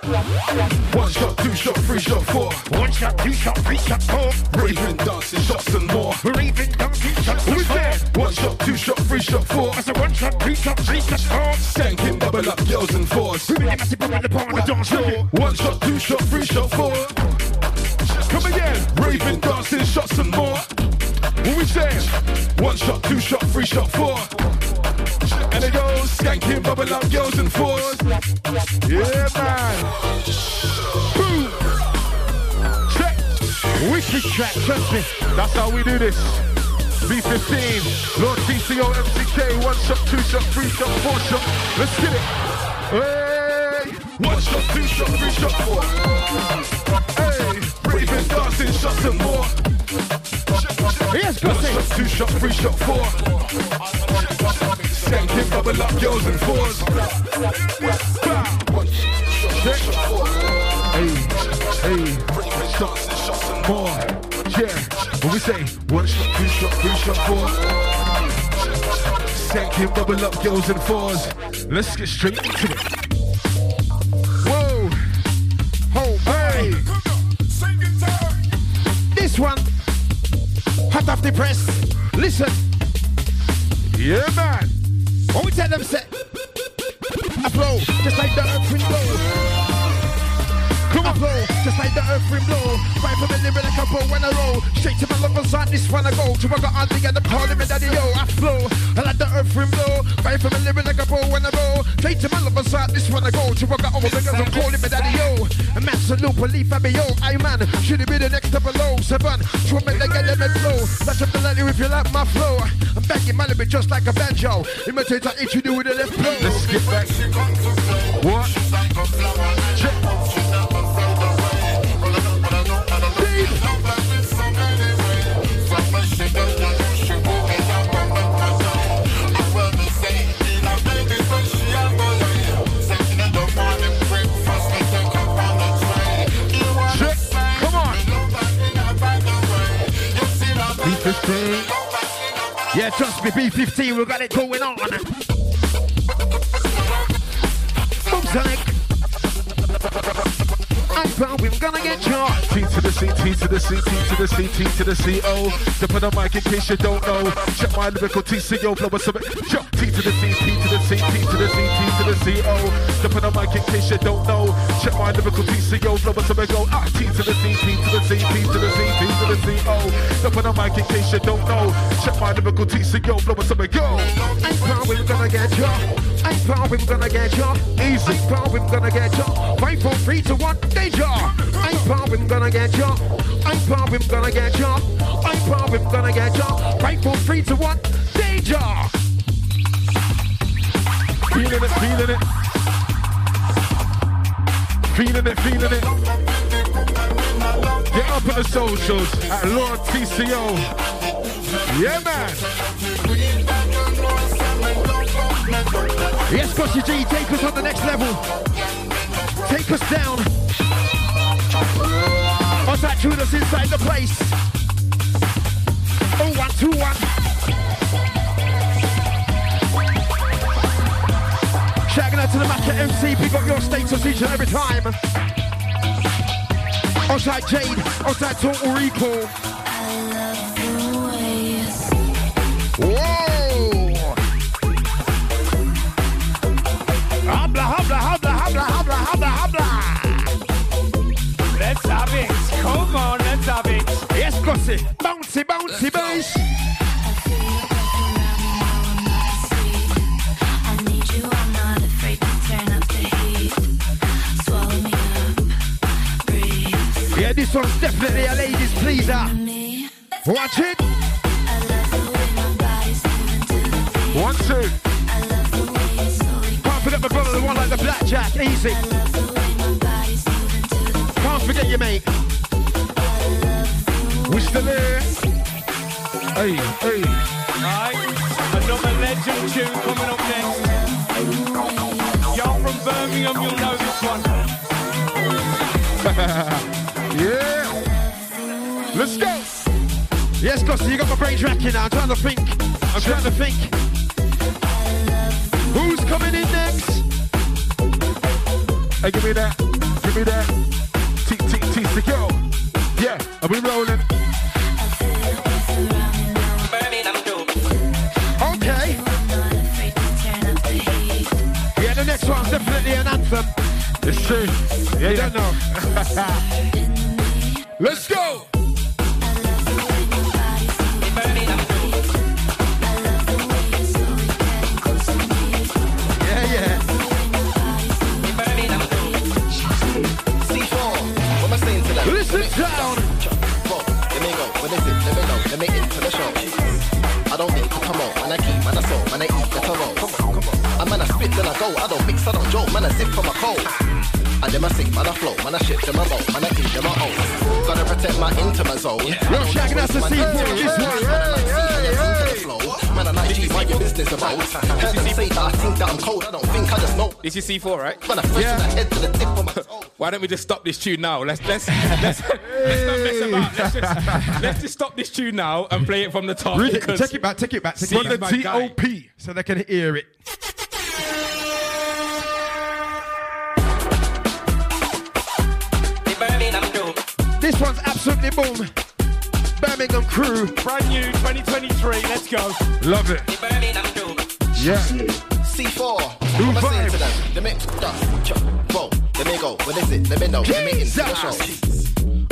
Speaker 30: One shot, two shot, three shot, four.
Speaker 28: One shot, two shot, three shot, four.
Speaker 30: Raving, dancing, shots and more.
Speaker 28: Raving, dancing, shots and
Speaker 30: that? One shot, two shot, three shot, four.
Speaker 28: That's a one shot, two shot, three shot, four.
Speaker 30: Skanking, bubble up, girls and fours.
Speaker 28: Really massive bubble upon the dance floor.
Speaker 30: One shot, two shot, three shot, four. Come again. Raving, dancing, shots and more. What we saying? One shot, two shot, three shot, four. And it goes skanking, bubble up, girls and fours. Yeah, man. Boom. Check. Wicked track, trust me. That's how we do this. B15, Lord TCO, MCK, one shot, two shot, three shot, four shot. Let's get it. Hey. One shot, two shot, three shot, four. Hey, breathing, dancing, shots and more.
Speaker 28: Yes,
Speaker 30: One shot, two shot, three shot, four. Skanking, bubble up, girls and fours. Hey, hey, shots, more. Yeah, when we say one shot, two shot, three shot, four. Skanking, bubble up, girls and fours. Let's get straight into it.
Speaker 28: Whoa. Oh, hey. This one. Hot off the press. Listen.
Speaker 30: Yeah, man.
Speaker 28: When we tell them set. I flow just like the earth wind. Come on, flow, just like the earth wind blow. Right from the limit like a bow when I roll. Straight to my lovers on this one I go. To I got Andy and the calling me daddy yo. I flow, I like the earth wind blow. Right from the limit like a bow when I roll. Straight to my lovers on this one I go. To I got all the girls I'm calling me daddy yo. A man salute, believe I be yo. I man, should it be the next double low? Seven, show me like a lemon flow. That's up the ladder if you like my flow. I'm back in my limit just like a banjo. Imitate what you do with the left flow.
Speaker 30: Let's get back. What?
Speaker 28: B15. Yeah, trust me, B15, we got it going on. Boom, Sonic. I'm probably gonna get you.
Speaker 30: T to the C, T to the C, T to the C, T to the C, O. Step on the mic in case you don't know. Check my lyrical TCO flow or something. Jump T to the C, T to the C, T to the C, T to the C, O. Step on the mic in case you don't know. Check my lyrical TCO flow or something. Go ah, T to the C, T to the C, T to the C, T to the C, O. Step on the mic in case you don't know. Check my lyrical TCO flow or something. Go.
Speaker 28: I'm probably gonna get you. I'm probably gonna get you.
Speaker 30: Easy.
Speaker 28: I'm probably gonna get you. Five, four, three, two, one, danger. I'm probably gonna get you. I'm probably gonna get you. I'm probably gonna get you. Five, four, three, two, one, danger.
Speaker 30: Feeling it, feeling it. Feeling it, feeling it. Get up on the socials at Lord TCO. Yeah, man.
Speaker 28: Yes, Bossy G, take us on the next level. Take us down. What's that tune us inside the place? Oh, one, two, one. Shouting out to the Maca MC, pick up your status each and every time. Outside Jade, outside Total Recall. Whoa! Bass. Yeah, this one's definitely a ladies' pleaser. Watch it.
Speaker 30: One, two.
Speaker 28: Can't forget my brother, the one like the blackjack. Easy. Can't forget you, mate.
Speaker 30: We still there. Hey, hey.
Speaker 27: Right, another legend tune coming up next. Y'all from Birmingham, you'll know this one.
Speaker 30: yeah. Let's go.
Speaker 28: Yes, Gussie, you got my brain tracking now. I'm trying to think. I'm trying to think. Who's coming in next?
Speaker 30: Hey, give me that. Give me that. T T T go. Yeah, are we rolling?
Speaker 28: Anthem.
Speaker 30: It's true. Yeah,
Speaker 28: You don't know.
Speaker 30: Let's go.
Speaker 28: Listen down.
Speaker 32: Let me go. What is it? Let me know. Let me the show. I don't need to come on. I keep, I saw, I eat, a roll. I'm I man, I spit, then I go. I don't mix, I don't joke. Man, I zip from a cold. And them I sing, man, I flow, man, I shit, them I roll, man, I eat, them I own. Gotta protect my intimate zone. I
Speaker 28: Yo,
Speaker 32: don't
Speaker 28: Shaq,
Speaker 32: let
Speaker 28: that's the
Speaker 32: waste man
Speaker 28: this
Speaker 32: zone.
Speaker 28: one.
Speaker 32: Man, I like see how you think of the flow. Man, I like G, what your business about. Heard them say that I think that I'm cold, I don't think, I just know.
Speaker 20: This is C4, right?
Speaker 32: Man, I fresh from the head to the tip of my
Speaker 20: Why don't we just stop this tune now? Let's let's let's, let's not mess about. Let's just, let's just stop this tune now and play it from the top.
Speaker 28: Really? Take it back, take it back. Take
Speaker 20: C
Speaker 28: it
Speaker 20: is
Speaker 28: back.
Speaker 20: my guy.
Speaker 28: T-O-P, so they can hear it. Absolutely boom. Birmingham crew.
Speaker 27: Brand new 2023. Let's go.
Speaker 28: Love it. Yeah.
Speaker 32: C4. What am I saying to? Let me just. Let me go. What is it? Let me know. Let me into the show.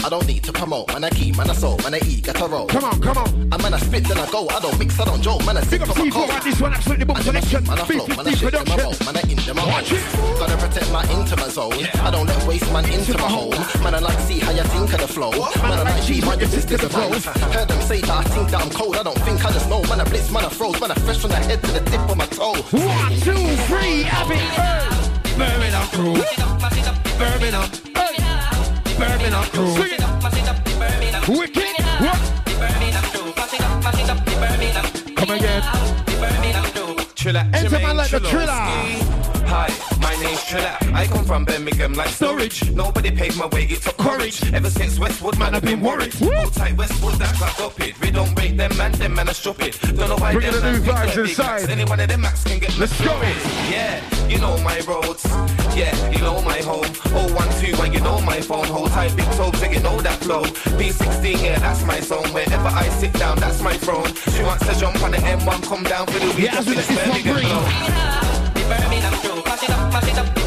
Speaker 32: I don't need to promote. Man, I keep, man, I soul, man, I eat, got a roll.
Speaker 28: Come on, come on.
Speaker 32: And man, I spit, then I go. I don't mix, I don't joke. Man, I
Speaker 28: Big
Speaker 32: sip
Speaker 28: up
Speaker 32: from a
Speaker 28: C4
Speaker 32: cold.
Speaker 28: on this one, absolutely boom
Speaker 32: And them I
Speaker 28: selection.
Speaker 32: shit, Man, I flow, man, I
Speaker 28: B50
Speaker 32: shit, them I roll. Man, I in them I
Speaker 28: Watch
Speaker 32: own. Gotta protect my intimate zone. I don't let waste man into my home. Man, I like to see how you think of the flow. Man, I like G, man, your business about. Heard them say that I think that I'm cold. I don't think I just know. Man, I blitz, man, I froze. Man, I fresh from the head to the tip of my toe.
Speaker 28: One, two, three, have it.
Speaker 32: Birmingham crew.
Speaker 28: Birmingham. Birmingham
Speaker 15: Triller. Hi, my name's Triller. I come from Birmingham like storage. Nobody paved my way, it took courage. Ever since Westwood, man, I've been worried. Hold tight Westwood, that got up it. We don't rate them, man, them man are stupid. Don't know why
Speaker 28: Bring
Speaker 15: them
Speaker 28: the new vibes inside.
Speaker 15: Any one of them max can get
Speaker 28: Let's go.
Speaker 15: it. Yeah, you know my roads. Yeah, you know my home. 012, and you know my phone. Hold tight, big toe, so you know that flow. B16, yeah, that's my zone. Wherever I sit down, that's my throne. She wants to jump on the M1, come down for the week.
Speaker 28: Yeah,
Speaker 15: just
Speaker 28: so
Speaker 15: feel
Speaker 28: this is what
Speaker 15: Birmingham
Speaker 28: brings-
Speaker 15: flow.
Speaker 1: Birmingham crew, pass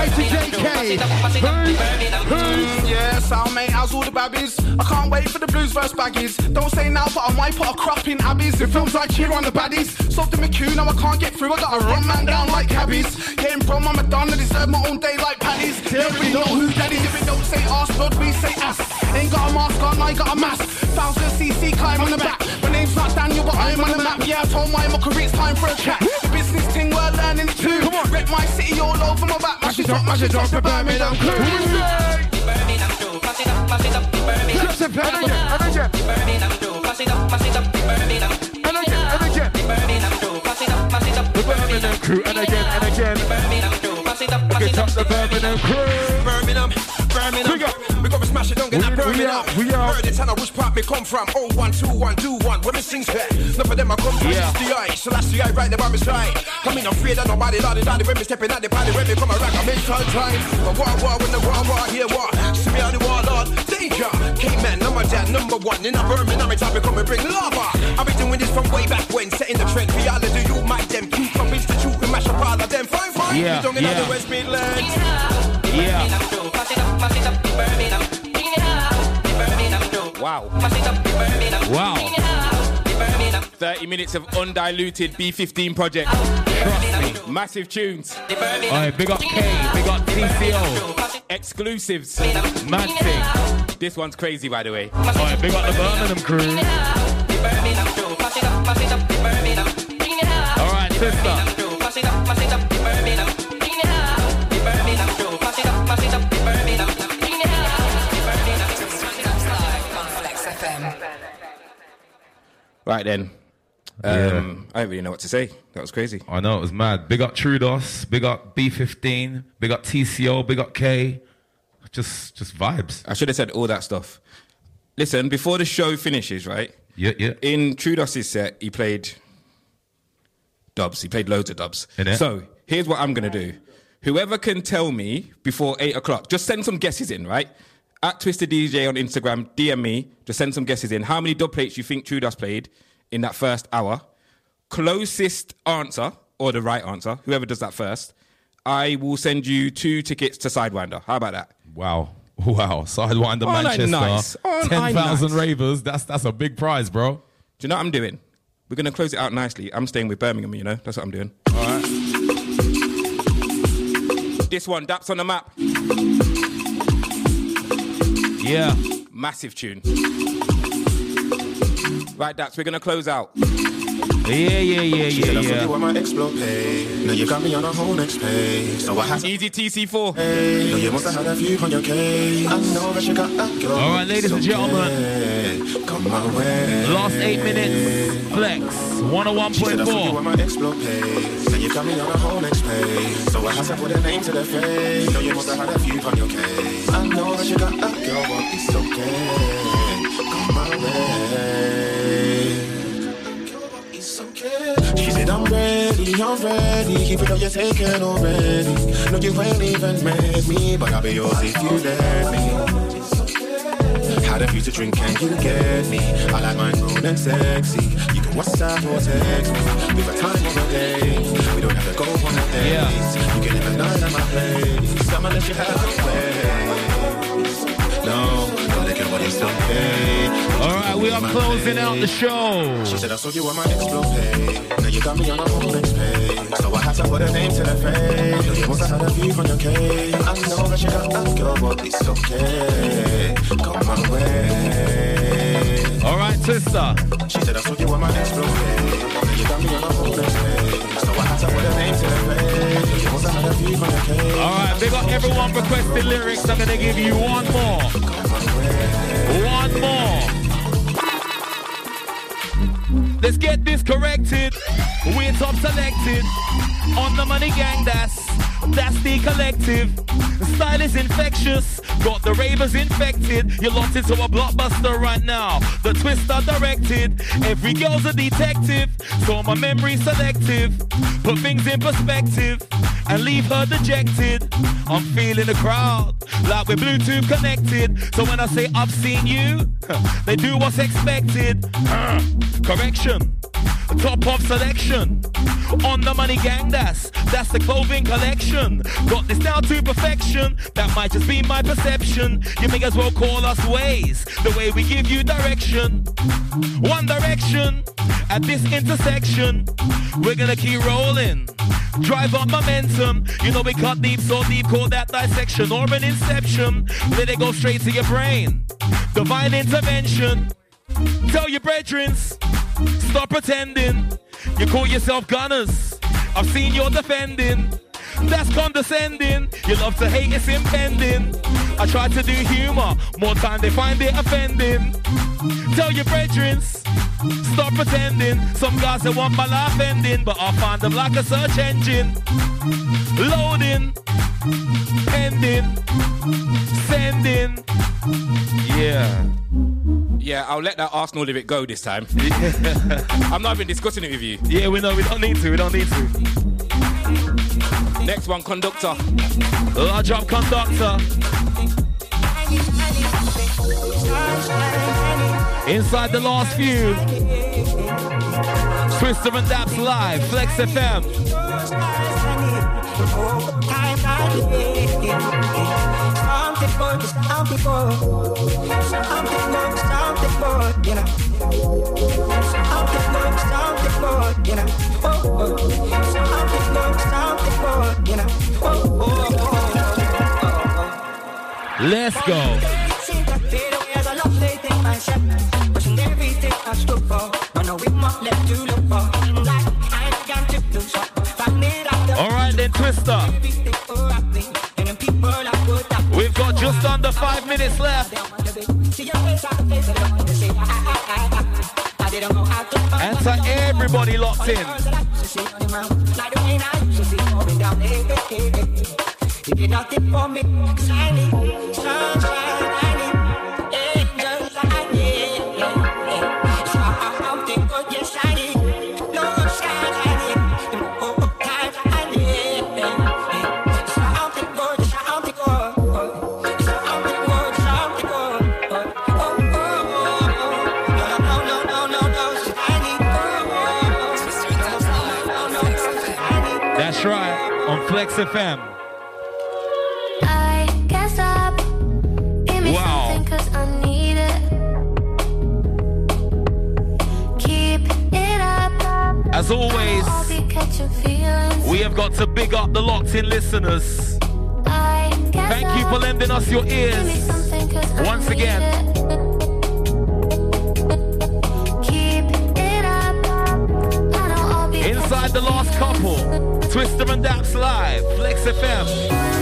Speaker 28: bad mighty JK.
Speaker 19: Mm, yeah, sound mate, how's all the babbies? I can't wait for the blues verse baggies. Don't say now, but I might put a crop in abbeys. In films I cheer on the baddies. Stop the McCune, now I can't get through. I gotta run man down like cabbies. Getting from I'm a deserve my own day like paddies. Don't really know who daddies. If it don't say ass, blood, we say ass. Ain't got a mask on, I got a mask. Thousand CC climb on the back. My name's not Daniel, but I'm on the map. Yeah, I told my mockery it's time for a chat. The business thing we're learning it too. Come on, rep my city all over my back. Mash it up, mash it up, the Birmingham crew.
Speaker 1: Birmingham crew, pass it up, pass it up, Birmingham.
Speaker 28: Joseph, and again, and again.
Speaker 1: Birmingham crew, pass it up, pass it up, Birmingham.
Speaker 28: And again, and again.
Speaker 1: Birmingham crew, pass it up, pass it up,
Speaker 28: The Birmingham crew, and again, and again.
Speaker 1: Birmingham crew, pass it up, pass
Speaker 28: Get
Speaker 1: it
Speaker 28: up
Speaker 1: up.
Speaker 28: the Birmingham crew.
Speaker 19: Birmingham, Birmingham.
Speaker 28: Big up.
Speaker 19: We gotta smash it, don't get
Speaker 28: We-
Speaker 19: that
Speaker 28: we
Speaker 19: Birmingham.
Speaker 28: out, we out.
Speaker 19: Heard it, and I which part me come from. Oh, one, two, one, do one. When me sing set, none of them I come from
Speaker 28: Yeah.
Speaker 19: the eye. So that's the eye right there by my side. Come in afraid of nobody, lordy, lordy. When me stepping at the party, when me come around, I make time time. But war, war, when the war, war, here, war. See me on the wall, Lord. Danger. K-man, number that, number one. In a Birmingham, it's how we come and bring lava. I've been doing this from way back when, setting the trend. For y'all do you, Mike, them. You from institute, we mash up all of them. Fine, fine.
Speaker 20: Yeah,
Speaker 19: we don't get out
Speaker 20: yeah.
Speaker 19: the West Midlands.
Speaker 20: Yeah.
Speaker 1: Birmingham crew,
Speaker 20: Wow.
Speaker 1: Pass it up, Birmingham.
Speaker 20: Wow.
Speaker 1: Bring it out, the Birmingham.
Speaker 20: 30 minutes of undiluted B15 project. Trust me. Massive tunes. Alright, big up K, big up TCO. Exclusives. Mad thing. This one's crazy, by the way. Alright, big up the Birmingham crew.
Speaker 1: Birmingham crew,
Speaker 20: Right then. Um, I don't really know what to say. That was crazy.
Speaker 8: I know it was mad. Big up Trudos, big up B15, big up TCO, big up K. Just, just vibes.
Speaker 20: I should have said all that stuff. Listen, before the show finishes, right?
Speaker 8: Yeah, yeah.
Speaker 20: In Trudos's set, he played dubs. He played loads of dubs. So here's what I'm gonna do. Whoever can tell me before eight o'clock, just send some guesses in, right? At Twista DJ on Instagram, DM me. Just send some guesses in. How many dub plates you think Trudos played in that first hour? Closest answer or the right answer, whoever does that first, I will send you two tickets to Sidewinder. How about that?
Speaker 8: Wow. Wow. Sidewinder
Speaker 20: Aren't
Speaker 8: Manchester.
Speaker 20: nice?
Speaker 8: 10,000
Speaker 20: nice?
Speaker 8: ravers. That's, that's a big prize, bro.
Speaker 20: Do you know what I'm doing? We're going to close it out nicely. I'm staying with Birmingham, you know? That's what I'm doing. All right. This one, Dappz on the map.
Speaker 8: Yeah.
Speaker 20: Massive tune. Right, Dax, we're gonna close out.
Speaker 8: Yeah, yeah, yeah,
Speaker 15: She
Speaker 8: yeah, yeah.
Speaker 15: you my explode page. Now you got me on a whole next page. So I had
Speaker 20: Easy TC4.
Speaker 15: Hey, know you must have had a few on your case. I know that you got that girl.
Speaker 8: All right, ladies and gentlemen.
Speaker 15: Come my way.
Speaker 8: Last eight minutes. Flex.
Speaker 15: Oh she said, I you on
Speaker 8: 101.4.
Speaker 15: my explode page. Now you got me on a whole next page. So I had to put a name to the face. Know you must have had a few on your case. I know that you got that girl, but it's okay. Come my way. She said, I'm ready, I'm ready. Keep it up, you're taken already. No, you ain't even met me, but I'll be yours if you let me. Had a few to drink and you get me. I like mine grown and sexy. You can WhatsApp or text me. With got time of a day. We don't have to go on a date.
Speaker 8: Yeah.
Speaker 15: You can live a night at my place. I'ma let you have your way. No, no, they can what it's okay.
Speaker 8: All right, we are closing out the show.
Speaker 15: She said, I saw you on my page. Now you got me on a whole next page. So I had to put a name to the face. You must have had a view your case. I know that you got that girl, but it's okay. Come my way.
Speaker 8: All right, sister.
Speaker 15: She said, I saw you on my page. Now you got me on a whole next page. So I had to put a name to the face. You must have had a view on your case.
Speaker 8: All right, big up everyone requesting lyrics. I'm gonna give you one more. One more. Let's get this corrected. We're top selected. On the money gang, that's that's the collective. Style is infectious. Got the ravers infected. You're locked into a blockbuster right now. The twist are directed. Every girl's a detective. So my memory's selective. Put things in perspective and leave her dejected. I'm feeling the crowd like we're Bluetooth connected. So when I say I've seen you, they do what's expected. Uh, correction. Top of selection. On the money gang, that's that's the clothing collection. Got this down to perfection. That might just be my perception. You may as well call us ways. The way we give you direction. One direction. At this intersection, we're gonna keep rolling. Drive up momentum. You know we cut deep, so deep, call that dissection or an inception. Let it go straight to your brain. Divine intervention. Tell your brethren, stop pretending. You call yourself gunners. I've seen you're defending. That's condescending. You love to hate, it's impending. I try to do humor, more time they find it offending. Tell your brethren, stop pretending. Some guys that want my life ending, but I find them like a search engine. Loading, pending, sending. Yeah.
Speaker 20: Yeah, I'll let that Arsenal lyric go this time. I'm not even discussing it with you.
Speaker 8: Yeah, we know we don't need to. We don't need to.
Speaker 20: Next one, conductor.
Speaker 8: Large up conductor. Inside the last few. Twista and Dappz live, Flex FM.
Speaker 33: Something
Speaker 8: Let's go.
Speaker 33: So.
Speaker 8: All right then,
Speaker 33: Twista.
Speaker 8: We've got just under five minutes left. And to everybody locked in.
Speaker 33: Down, eh, eh, eh, hey, hey, hey, hey. You did nothing for me, 'cause
Speaker 11: up.
Speaker 8: As always,
Speaker 11: I'll be catching feelings.
Speaker 8: we have got to big up the locked in listeners. Thank you for lending us your ears.
Speaker 15: Once again. Dappz live, Flex FM.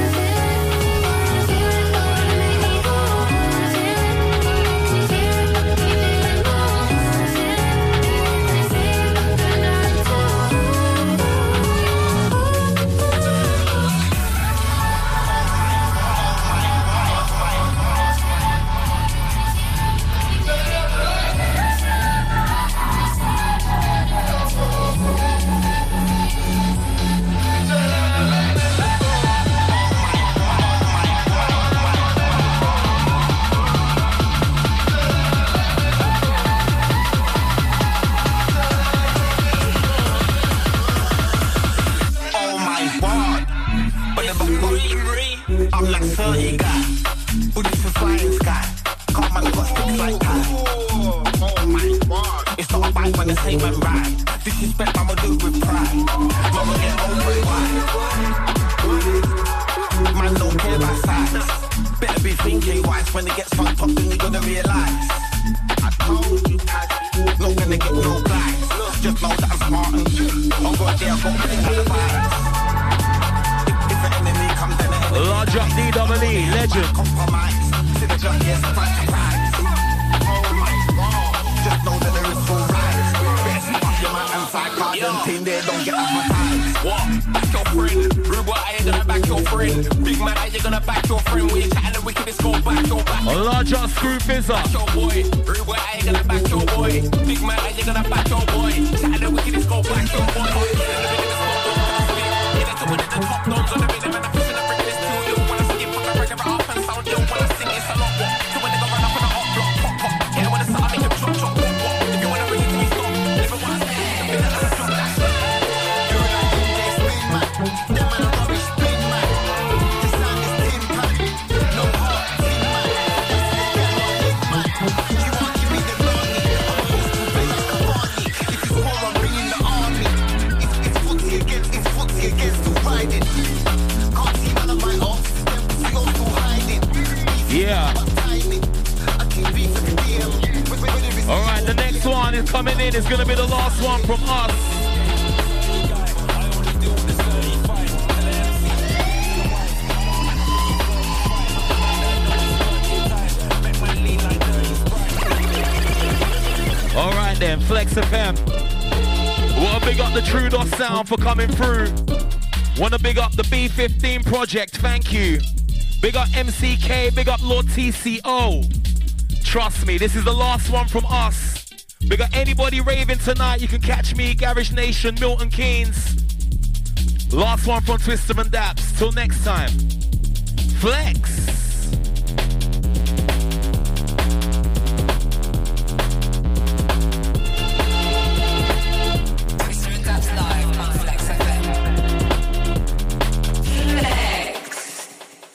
Speaker 15: Screw Fizzer. Flex FM. Wanna big up the Trudos Sound for coming through. Wanna big up the B15 project. Thank you. Big up MCK, big up Lord TCO. Trust me, this is the last one from us. Big up anybody raving tonight, you can catch me, Garage Nation, Milton Keynes. Last one from Twista and Dappz. Till next time. Flex.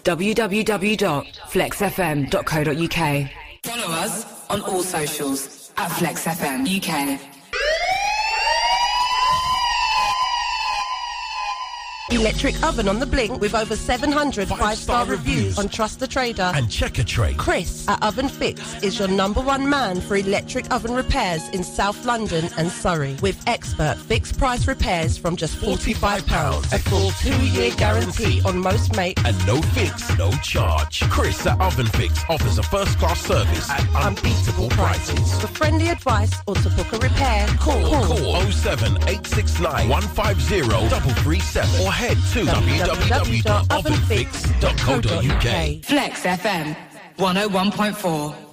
Speaker 34: www.flexfm.co.uk.
Speaker 1: Follow us on all socials at FlexFM UK.
Speaker 35: Electric oven on the blink with over 700 five-star reviews on Trust the Trader.
Speaker 36: And Checkatrade.
Speaker 35: Chris at Oven Fix is your number one man for electric oven repairs in South London and Surrey with expert fixed price repairs from just £45. A full two-year guarantee on most makes
Speaker 36: And no fix, no charge. Chris at Oven Fix offers a first class service at unbeatable prices.
Speaker 35: For friendly advice or to book a repair, call,
Speaker 36: Call 07 869 150 337 or head to www.ovenfix.co.uk.
Speaker 1: Flex FM 101.4.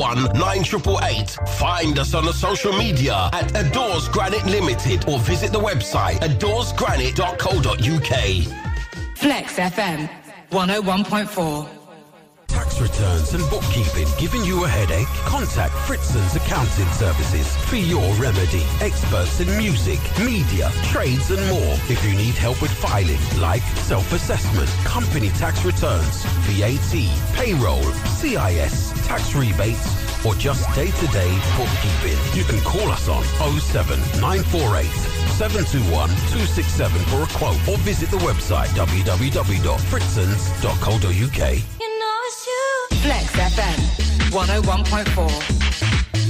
Speaker 36: 9888. Find us on the social media at Adores Granite Limited or visit the website adoresgranite.co.uk.
Speaker 1: Flex FM 101.4.
Speaker 36: tax returns and bookkeeping giving you a headache? Contact Fritzon's Accounting Services for your remedy. Experts in music, media, trades and more. If you need help with filing, like self-assessment, company tax returns, VAT, payroll, CIS, tax rebates, or just day-to-day bookkeeping, you can call us on 07948 721 267 for a quote or visit the website www.fritzons.co.uk.
Speaker 1: Flex FM 101.4.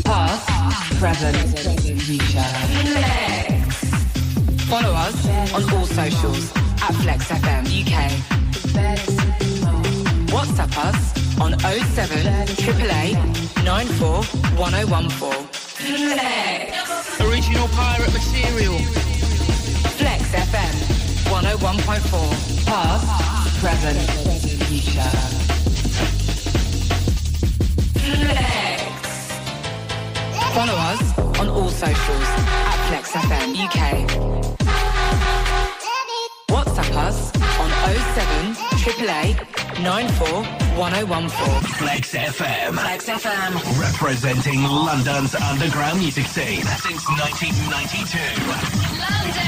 Speaker 1: Past, present, future. Flex. Follow us on all socials at Flex FM UK. WhatsApp us on 07 888 94 1014. Flex.
Speaker 37: Original pirate material.
Speaker 1: Flex FM 101.4. Past, present, future. Flex. Follow us on all socials at Flex FM UK. WhatsApp us on 07 888 94 1014.
Speaker 36: Flex FM.
Speaker 1: Flex FM.
Speaker 36: Representing London's underground music scene since 1992.
Speaker 1: London.